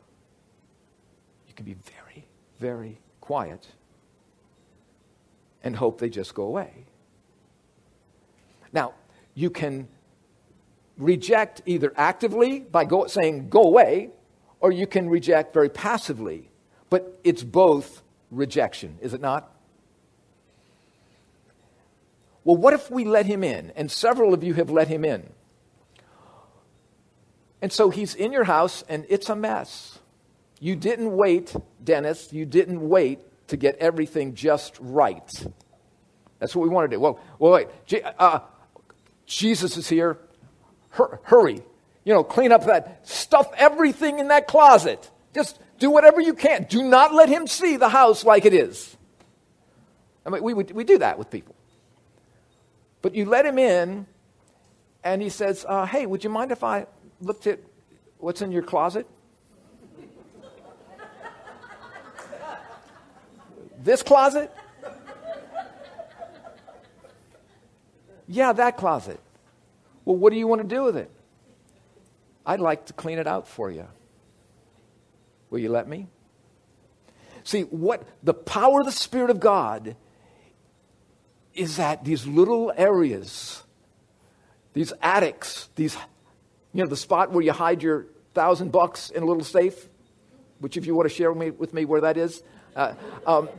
you can be very, very quiet and hope they just go away. Now, you can reject either actively by go, saying, go away, or you can reject very passively. But it's both rejection, is it not? Well, what if we let him in? And several of you have let him in. And so he's in your house and it's a mess. You didn't wait, Dennis, you didn't wait to get everything just right. That's what we want to do. Well, well wait. Uh, Jesus is here. hurry. You know, clean up that, stuff everything in that closet. Just do whatever you can. Do not let him see the house like it is. I mean, we, we do that with people. But you let him in, and he says, uh, Hey, would you mind if I looked at what's in your closet? this closet? Yeah, that closet. Well, what do you want to do with it? I'd like to clean it out for you. Will you let me? See, what the power of the Spirit of God is that these little areas, these attics, these, you know, the spot where you hide your thousand bucks in a little safe, which if you want to share with me, with me where that is, uh, um,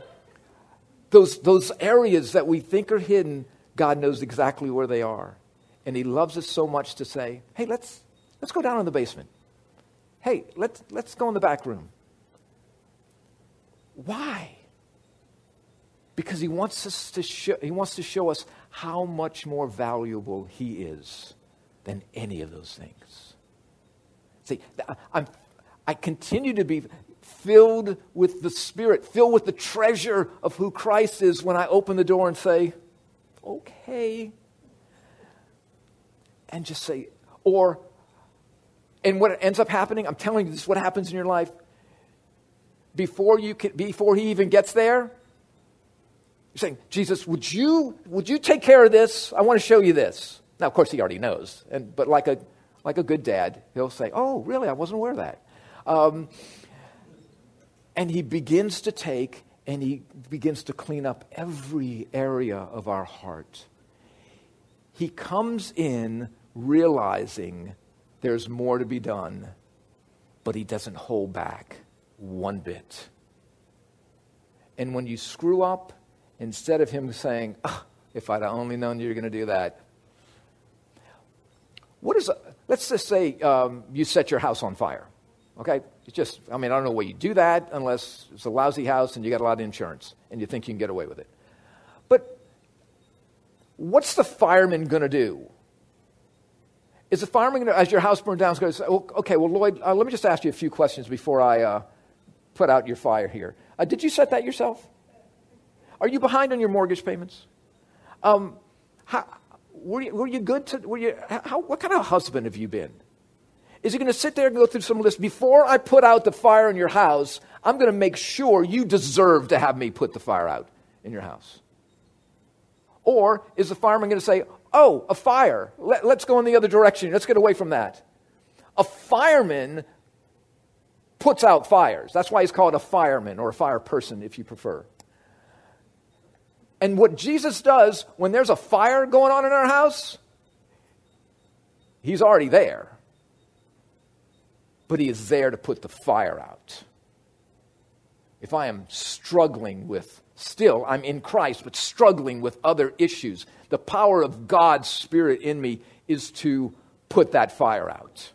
those, those areas that we think are hidden, God knows exactly where they are. And He loves us so much to say, hey, let's, let's go down in the basement. Hey, let's, let's go in the back room. Why? Because he wants us to show, he wants to show us how much more valuable he is than any of those things. See, I'm, I continue to be filled with the Spirit, filled with the treasure of who Christ is when I open the door and say, okay. And just say, or, and what ends up happening, I'm telling you, this is what happens in your life. Before, you can, before he even gets there, you're saying, Jesus, would you, would you take care of this? I want to show you this. Now, of course, he already knows. And, but like a, like a good dad, he'll say, Oh, really? I wasn't aware of that. Um, and he begins to take and he begins to clean up every area of our heart. He comes in realizing there's more to be done, but he doesn't hold back one bit. And when you screw up, instead of him saying, oh, if I'd only known you were going to do that, what is, a, let's just say um, you set your house on fire. Okay? It's just, I mean, I don't know why you do that unless it's a lousy house and you got a lot of insurance and you think you can get away with it. But what's the fireman going to do? Is the fireman, gonna, as your house burns down, going to say, okay, well, Lloyd, uh, let me just ask you a few questions before I uh, put out your fire here. Uh, did you set that yourself? Are you behind on your mortgage payments? Um, how, were, you, were you good to, were you, how, what kind of husband have you been? Is he going to sit there and go through some list? Before I put out the fire in your house, I'm going to make sure you deserve to have me put the fire out in your house. Or is the fireman going to say, Oh, a fire. Let, us go in the other direction. Let's get away from that. A fireman puts out fires. That's why he's called a fireman or a fire person, if you prefer. And what Jesus does when there's a fire going on in our house, he's already there but He is there to put the fire out. If I am struggling with, still, I'm in Christ, but struggling with other issues, the power of God's Spirit in me is to put that fire out.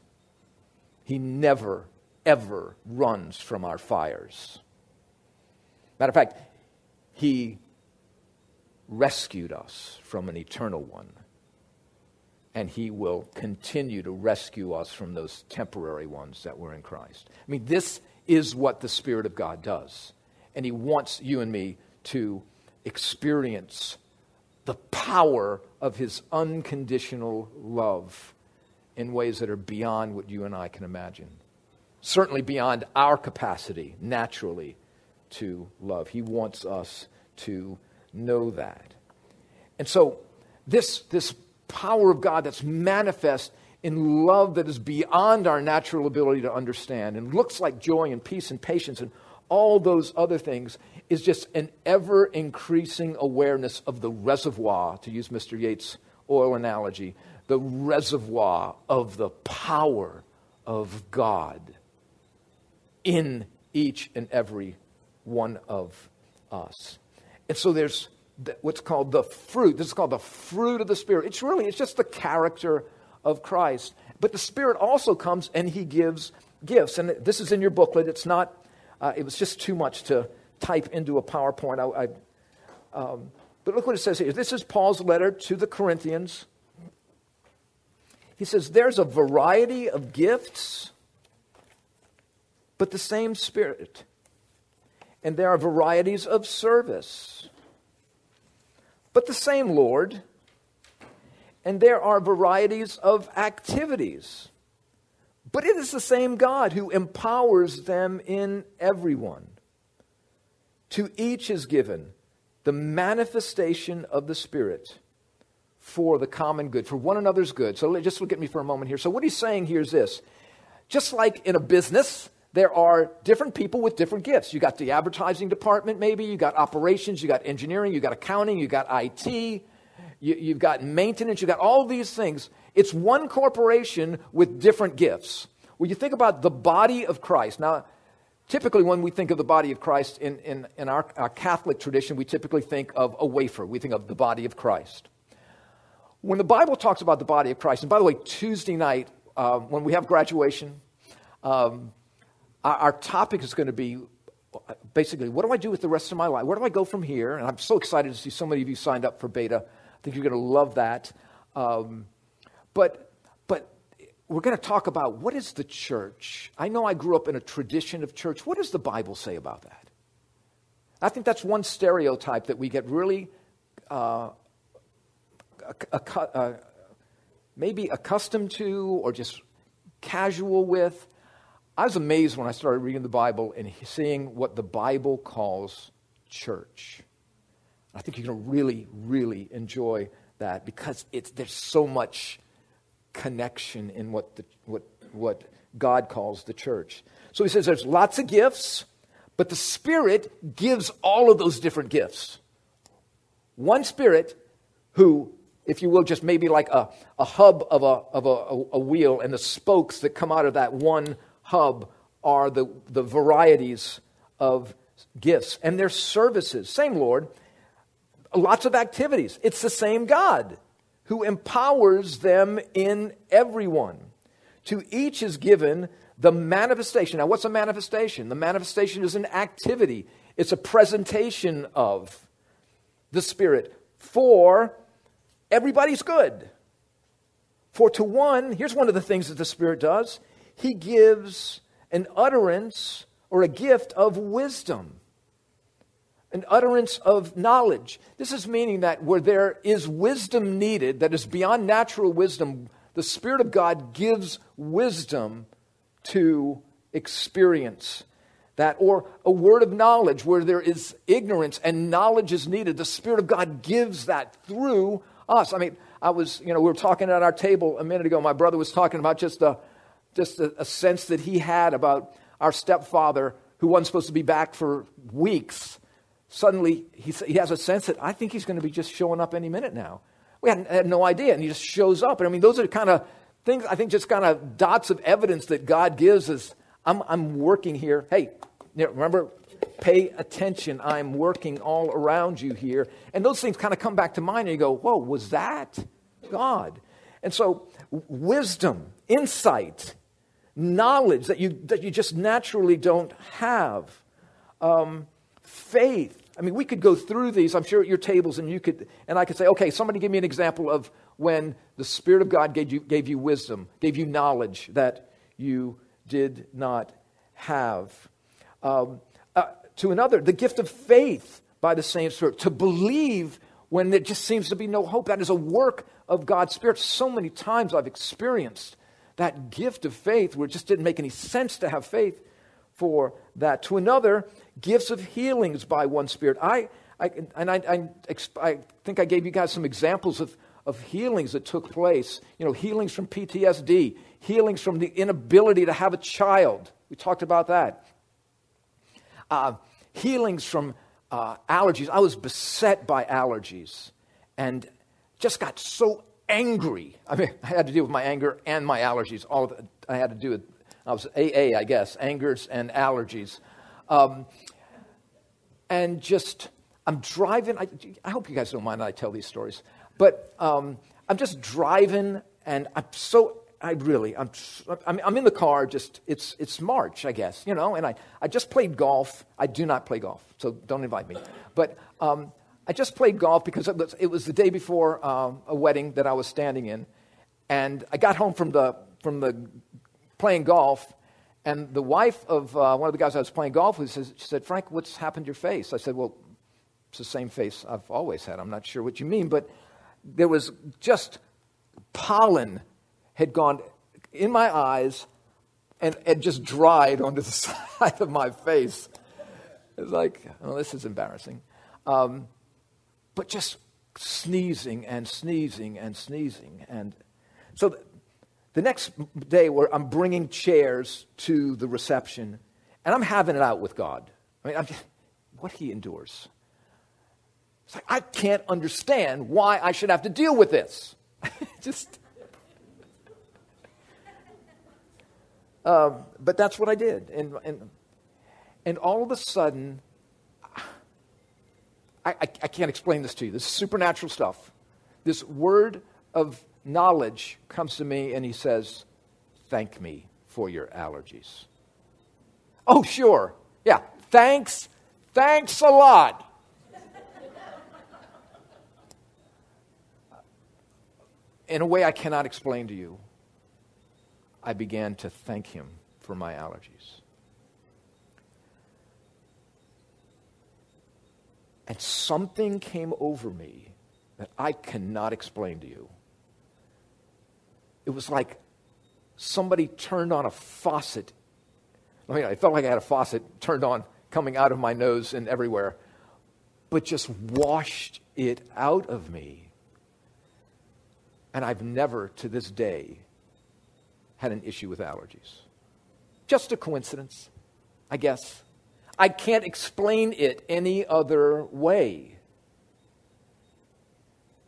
He never, ever runs from our fires. Matter of fact, He rescued us from an eternal one and he will continue to rescue us from those temporary ones that were in Christ. I mean, this is what the Spirit of God does. And he wants you and me to experience the power of his unconditional love in ways that are beyond what you and I can imagine. Certainly beyond our capacity, naturally, to love. He wants us to know that. And so, this, this power of God that's manifest in love that is beyond our natural ability to understand and looks like joy and peace and patience and all those other things is just an ever increasing awareness of the reservoir, to use Mr. Yates' oil analogy, the reservoir of the power of God in each and every one of us. And so there's what's called the fruit. This is called the fruit of the Spirit. It's really, it's just the character of Christ. But the Spirit also comes and He gives gifts. And this is in your booklet. It's not, uh, it was just too much to type into a PowerPoint. I, I um, but look what it says here. This is Paul's letter to the Corinthians. He says, There's a variety of gifts, but the same Spirit. And there are varieties of service but the same Lord. And there are varieties of activities. But it is the same God who empowers them in everyone. To each is given the manifestation of the Spirit for the common good, for one another's good. So just look at me for a moment here. So, what he's saying here is this just like in a business, there are different people with different gifts. You got the advertising department, maybe, you got operations, you got engineering, you got accounting, you got IT, you, have got maintenance, you got all these things. It's one corporation with different gifts. When you think about the body of Christ, now, typically when we think of the body of Christ in, in, in our, our Catholic tradition, we typically think of a wafer. We think of the body of Christ. When the Bible talks about the body of Christ, and by the way, Tuesday night, uh, when we have graduation, um, our, topic is going to be basically what do I do with the rest of my life? Where do I go from here? And I'm so excited to see so many of you signed up for beta. I think you're going to love that. Um, but, but we're going to talk about what is the church. I know I grew up in a tradition of church. What does the Bible say about that? I think that's one stereotype that we get really uh, uh, maybe accustomed to or just casual with. I was amazed when I started reading the Bible and seeing what the Bible calls church. I think you're going to really, really enjoy that because it's, there's so much connection in what, the, what, what God calls the church. So he says there's lots of gifts, but the Spirit gives all of those different gifts. One Spirit who, if you will, just maybe like a, a hub of, a, of a, a wheel, and the spokes that come out of that one hub are the, the varieties of gifts and their services. Same Lord, lots of activities. It's the same God who empowers them in everyone. To each is given the manifestation. Now, what's a manifestation? The manifestation is an activity, it's a presentation of the Spirit for everybody's good. For to one, here's one of the things that the Spirit does He gives an utterance or a gift of wisdom an utterance of knowledge. This is meaning that where there is wisdom needed, that is beyond natural wisdom, the Spirit of God gives wisdom to experience that. Or a word of knowledge where there is ignorance and knowledge is needed, the Spirit of God gives that through us. I mean, I was, you know, we were talking at our table a minute ago. My brother was talking about just a, just a, a sense that he had about our stepfather who wasn't supposed to be back for weeks suddenly he, he has a sense that I think he's going to be just showing up any minute now. We had, had no idea, and he just shows up. And I mean, those are kind of things, I think, just kind of dots of evidence that God gives us. I'm, I'm working here. Hey, remember, pay attention. I'm working all around you here. And those things kind of come back to mind, and you go, whoa, was that God? And so, wisdom, insight, knowledge that you, that you just naturally don't have. Um, faith. I mean, we could go through these, I'm sure, at your tables, and you could, and I could say, okay, somebody give me an example of when the Spirit of God gave you, gave you wisdom, gave you knowledge that you did not have. Um, uh, to another, the gift of faith by the same Spirit, to believe when there just seems to be no hope. That is a work of God's Spirit. So many times I've experienced that gift of faith where it just didn't make any sense to have faith for that. To another, gifts of healings by one Spirit. I, I and I, I, I, think I gave you guys some examples of, of healings that took place. You know, healings from PTSD, healings from the inability to have a child. We talked about that. Uh, healings from uh, allergies. I was beset by allergies and just got so angry. I mean, I had to deal with my anger and my allergies. All of I had to do with I was AA, I guess, angers and allergies. Um, and just, I'm driving. I, I, hope you guys don't mind that I tell these stories. But um, I'm just driving, and I'm so, I really, I'm, I'm, I'm in the car, just, it's, it's March, I guess, you know, and I, I just played golf. I do not play golf, so don't invite me. But um, I just played golf because it was, the day before um, a wedding that I was standing in. And I got home from the, from the playing golf, and the wife of uh, one of the guys I was playing golf with says, she said, Frank, what's happened to your face? I said, well, it's the same face I've always had. I'm not sure what you mean, but there was just pollen had gone in my eyes and had just dried onto the side of my face. It's like, oh, this is embarrassing. Um, but just sneezing and sneezing and sneezing. And so the next day, where I'm bringing chairs to the reception, and I'm having it out with God. I mean, I'm what he endures. It's like, I can't understand why I should have to deal with this. just. Um, but that's what I did. And, and, and all of a sudden, I, I, I can't explain this to you. This is supernatural stuff. This word of knowledge comes to me and he says, Thank me for your allergies. Oh, sure. Yeah. Thanks. Thanks a lot. In a way I cannot explain to you, I began to thank him for my allergies. And something came over me that I cannot explain to you. It was like somebody turned on a faucet. I mean, I felt like I had a faucet turned on coming out of my nose and everywhere, but just washed it out of me. And I've never, to this day, had an issue with allergies. Just a coincidence, I guess. I can't explain it any other way.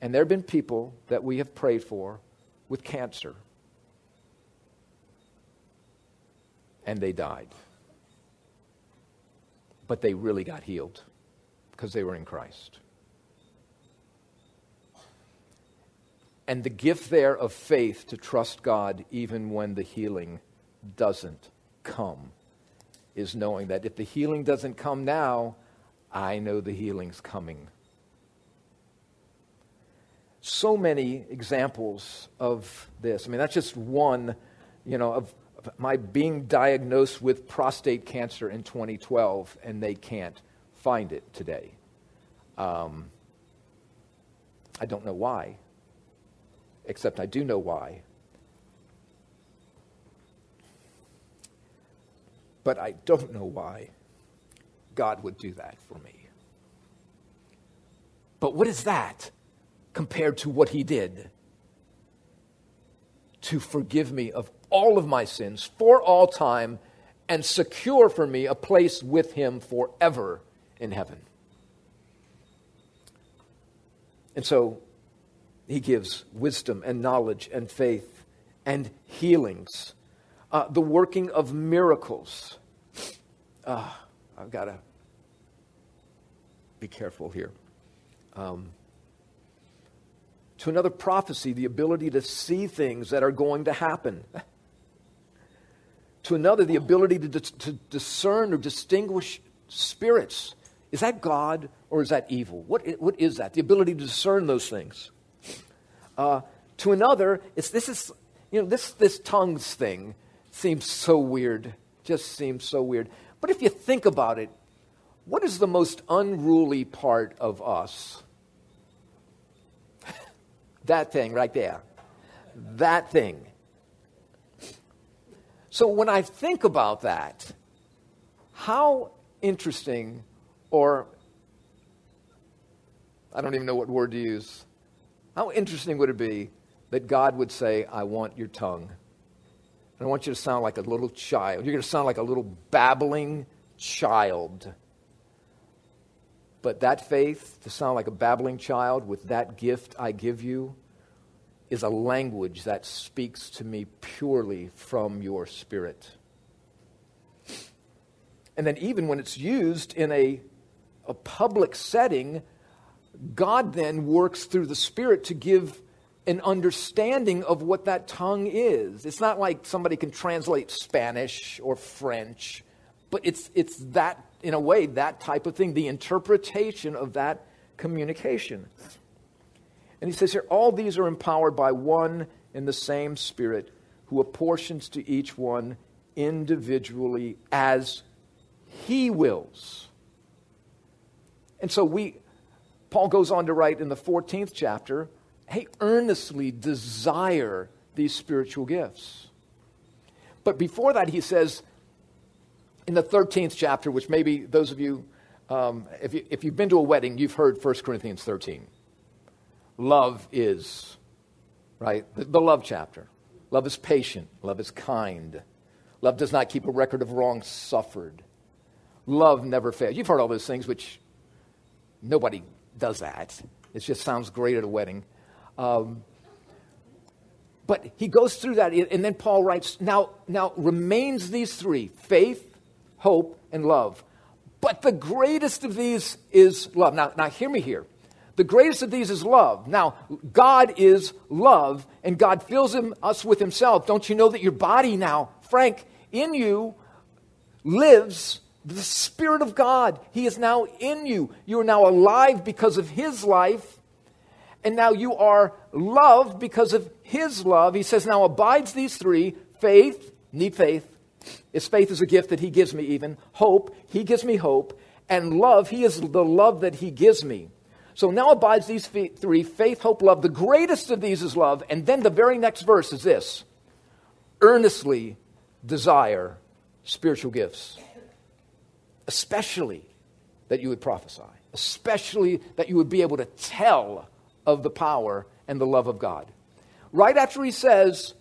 And there have been people that we have prayed for with cancer, and they died. But they really got healed because they were in Christ. And the gift there of faith to trust God even when the healing doesn't come is knowing that if the healing doesn't come now, I know the healing's coming. So many examples of this. I mean, that's just one, you know, of, my being diagnosed with prostate cancer in 2012, and they can't find it today. Um, I don't know why, except I do know why. But I don't know why God would do that for me. But what is that compared to what He did? To forgive me of all of my sins for all time and secure for me a place with Him forever in heaven. And so He gives wisdom and knowledge and faith and healings uh, the working of miracles. Uh, I've got to be careful here. Um, to another prophecy, the ability to see things that are going to happen. to another, the ability to, to discern or distinguish spirits. Is that God or is that evil? What, what is that? The ability to discern those things. Uh, to another, it's, this is, you know, this, this tongues thing seems so weird. Just seems so weird. But if you think about it, what is the most unruly part of us? that thing right there. That thing. So when I think about that, how interesting, or I don't even know what word to use, how interesting would it be that God would say, I want your tongue? I want you to sound like a little child. You're going to sound like a little babbling child. But that faith, to sound like a babbling child with that gift I give you, is a language that speaks to me purely from your spirit. And then, even when it's used in a, a public setting, God then works through the Spirit to give an understanding of what that tongue is. It's not like somebody can translate Spanish or French, but it's, it's that, in a way, that type of thing, the interpretation of that communication. And he says here, all these are empowered by one and the same Spirit who apportions to each one individually as he wills. And so we, Paul goes on to write in the 14th chapter, hey, earnestly desire these spiritual gifts. But before that, he says in the 13th chapter, which maybe those of you, um, if, you, if you've been to a wedding, you've heard 1 Corinthians 13. Love is, right? The, the love chapter. Love is patient. Love is kind. Love does not keep a record of wrongs suffered. Love never fails. You've heard all those things, which nobody does that. It just sounds great at a wedding. Um, but he goes through that, and then Paul writes, now, now remains these three faith, hope, and love. But the greatest of these is love. Now, now hear me here. The greatest of these is love. Now, God is love, and God fills him, us with himself. Don't you know that your body now, Frank, in you lives the Spirit of God. He is now in you. You are now alive because of his life, and now you are loved because of his love. He says, now abides these three faith, need faith, is faith is a gift that He gives me, even. Hope, He gives me hope. And love, He is the love that He gives me. So now abides these three faith, hope, love. The greatest of these is love. And then the very next verse is this earnestly desire spiritual gifts, especially that you would prophesy, especially that you would be able to tell of the power and the love of God. Right after he says,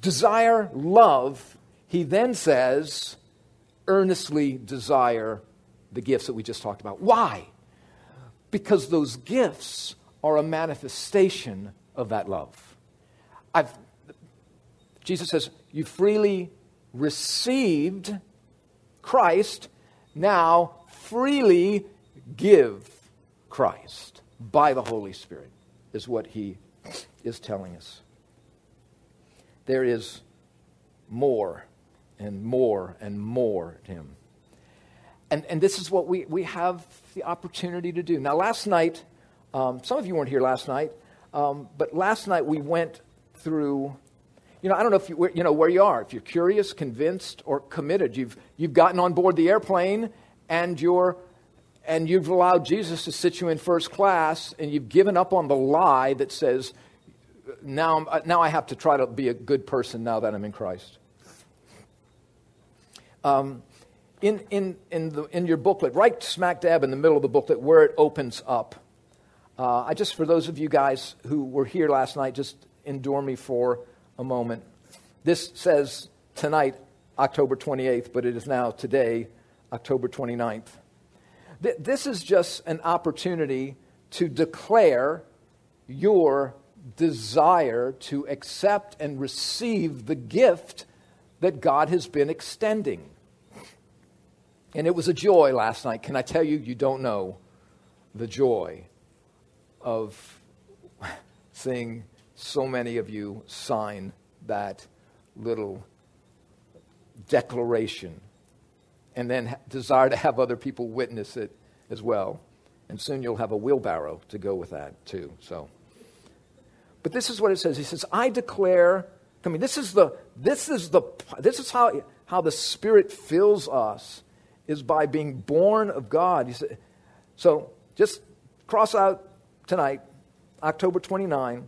desire love, he then says, earnestly desire the gifts that we just talked about. Why? Because those gifts are a manifestation of that love. I've, Jesus says, You freely received Christ, now freely give Christ by the Holy Spirit, is what he is telling us. There is more and more and more to Him. And, and this is what we, we have the opportunity to do. Now, last night, um, some of you weren't here last night, um, but last night we went through, you know, I don't know if you, you know where you are. If you're curious, convinced, or committed, you've, you've gotten on board the airplane and you're and you've allowed Jesus to sit you in first class, and you've given up on the lie that says, now, now I have to try to be a good person now that I'm in Christ. Um, in, in, in, the, in your booklet, right smack dab in the middle of the booklet where it opens up, uh, I just, for those of you guys who were here last night, just endure me for a moment. This says tonight, October 28th, but it is now today, October 29th. Th- this is just an opportunity to declare your desire to accept and receive the gift that God has been extending. And it was a joy last night. Can I tell you, you don't know the joy of seeing so many of you sign that little declaration and then desire to have other people witness it as well. And soon you'll have a wheelbarrow to go with that, too. So. But this is what it says. He says, I declare I mean, this is the this is the this is how how the Spirit fills us is by being born of God. Say, so just cross out tonight, October 29,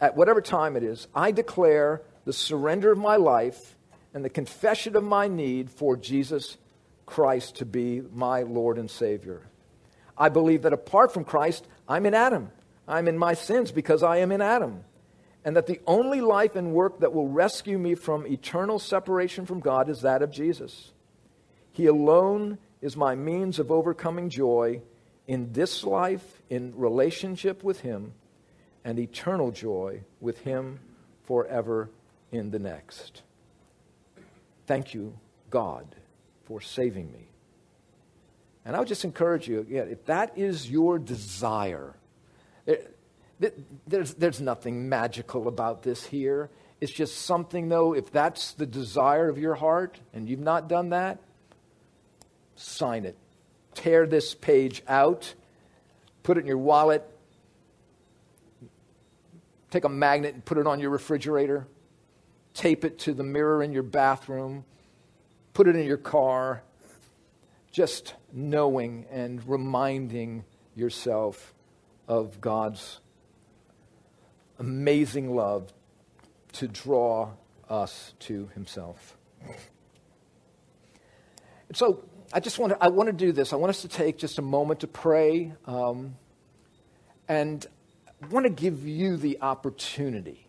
at whatever time it is. I declare the surrender of my life and the confession of my need for Jesus Christ to be my Lord and Savior. I believe that apart from Christ, I'm in Adam. I'm in my sins because I am in Adam and that the only life and work that will rescue me from eternal separation from God is that of Jesus. He alone is my means of overcoming joy in this life, in relationship with Him, and eternal joy with Him forever in the next. Thank you, God, for saving me. And I would just encourage you, again, if that is your desire, eh, there's, there's nothing magical about this here. It's just something, though, if that's the desire of your heart and you've not done that, sign it. Tear this page out, put it in your wallet, take a magnet and put it on your refrigerator, tape it to the mirror in your bathroom, put it in your car, just knowing and reminding yourself of God's amazing love to draw us to himself. And so I just want to, I want to do this. I want us to take just a moment to pray. Um, and I want to give you the opportunity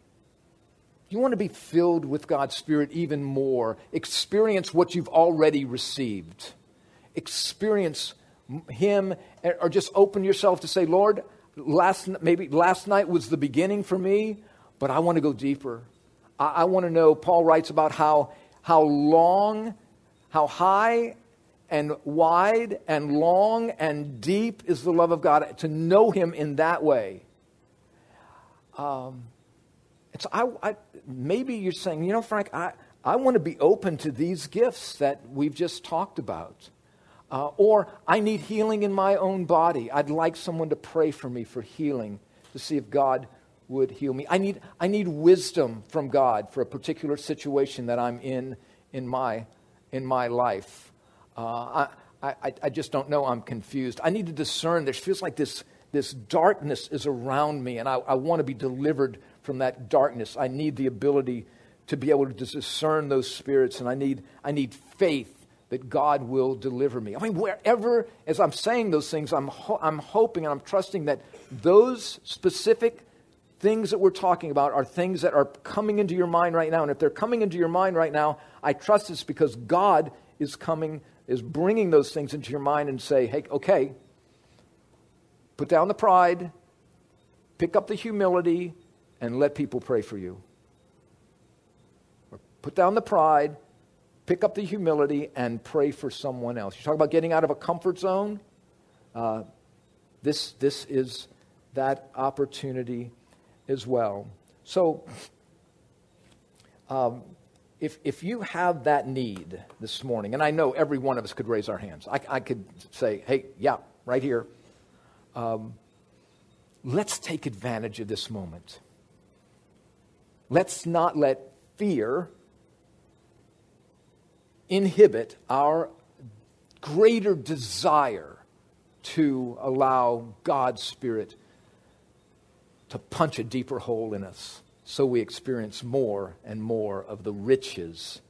You want to be filled with God's Spirit even more. Experience what you've already received. Experience Him, or just open yourself to say, Lord, last, maybe last night was the beginning for me, but I want to go deeper. I, I want to know, Paul writes about how, how long, how high and wide and long and deep is the love of God. To know Him in that way. Um, it's, I, I, maybe you're saying, you know, Frank, I, I want to be open to these gifts that we've just talked about. Uh, or I need healing in my own body. I'd like someone to pray for me for healing to see if God would heal me. I need, I need wisdom from God for a particular situation that I'm in in my, in my life. Uh, I, I, I just don't know. I'm confused. I need to discern. There feels like this, this darkness is around me, and I, I want to be delivered from that darkness. I need the ability to be able to discern those spirits, and I need, I need faith that God will deliver me. I mean, wherever, as I'm saying those things, I'm, ho- I'm hoping and I'm trusting that those specific things that we're talking about are things that are coming into your mind right now. And if they're coming into your mind right now, I trust it's because God is coming, is bringing those things into your mind and say, hey, okay, put down the pride, pick up the humility, and let people pray for you. Or put down the pride, pick up the humility and pray for someone else. You talk about getting out of a comfort zone. Uh, this, this is that opportunity as well. So, um, if, if you have that need this morning, and I know every one of us could raise our hands, I, I could say, hey, yeah, right here. Um, let's take advantage of this moment. Let's not let fear inhibit our greater desire to allow God's Spirit to punch a deeper hole in us so we experience more and more of the riches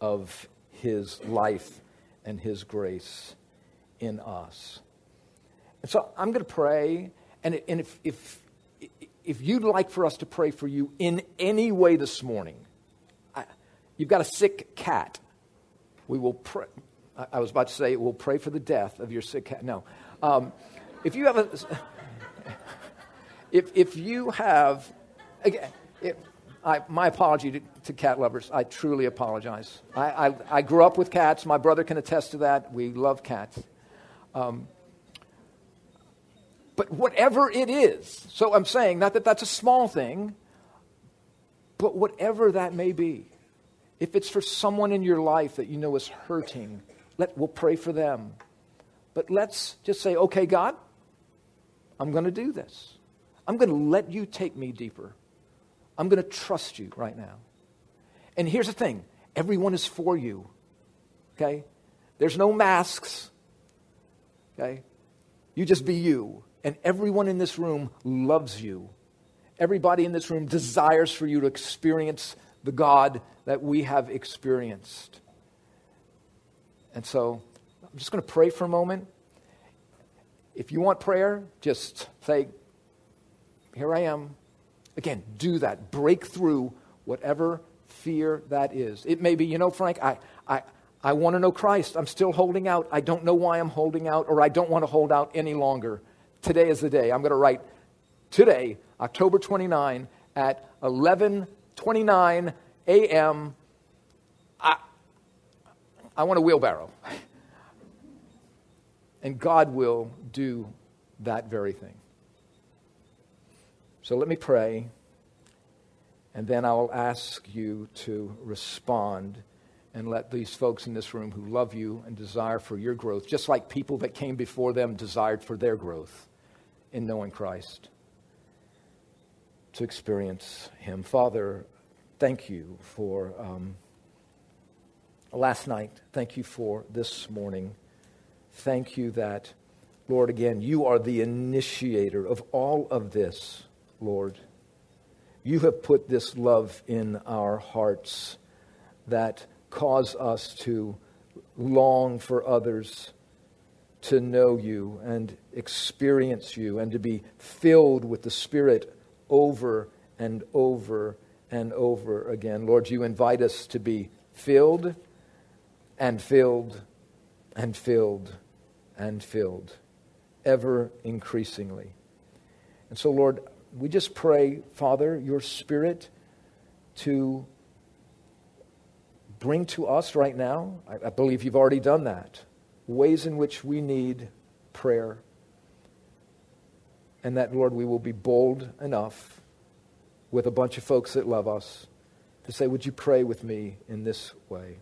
of His life and His grace in us. And so I'm going to pray, and, if, if, if you'd like for us to pray for you in any way this morning, I, you've got a sick cat we will pray. I was about to say, we'll pray for the death of your sick cat. No. Um, if you have a. If, if you have. Again, I, my apology to, to, cat lovers. I truly apologize. I, I, I, grew up with cats. My brother can attest to that. We love cats. Um, but whatever it is, so I'm saying, not that that's a small thing, but whatever that may be, if it's for someone in your life that you know is hurting, let, we'll pray for them. But let's just say, okay, God, I'm going to do this. I'm going to let you take me deeper. I'm going to trust you right now. And here's the thing everyone is for you. Okay? There's no masks. Okay? You just be you. And everyone in this room loves you. Everybody in this room desires for you to experience the God that we have experienced. And so I'm just going to pray for a moment. If you want prayer, just say, Here I am. Again, do that. Break through whatever fear that is. It may be, you know, Frank, I, I, I want to know Christ. I'm still holding out. I don't know why I'm holding out, or I don't want to hold out any longer. Today is the day. I'm going to write today, October 29, at 11 29 a.m. I, I want a wheelbarrow. And God will do that very thing. So let me pray, and then I will ask you to respond and let these folks in this room who love you and desire for your growth, just like people that came before them desired for their growth in knowing Christ, to experience Him. Father, thank you for um, last night. Thank you for this morning. Thank you that, Lord, again, you are the initiator of all of this, Lord. You have put this love in our hearts that cause us to long for others to know you and experience you and to be filled with the Spirit over and over and over again. Lord, you invite us to be filled and filled and filled and filled, ever increasingly. And so, Lord, we just pray, Father, your Spirit to bring to us right now. I, I believe you've already done that. Ways in which we need prayer. And that, Lord, we will be bold enough with a bunch of folks that love us to say, Would you pray with me in this way?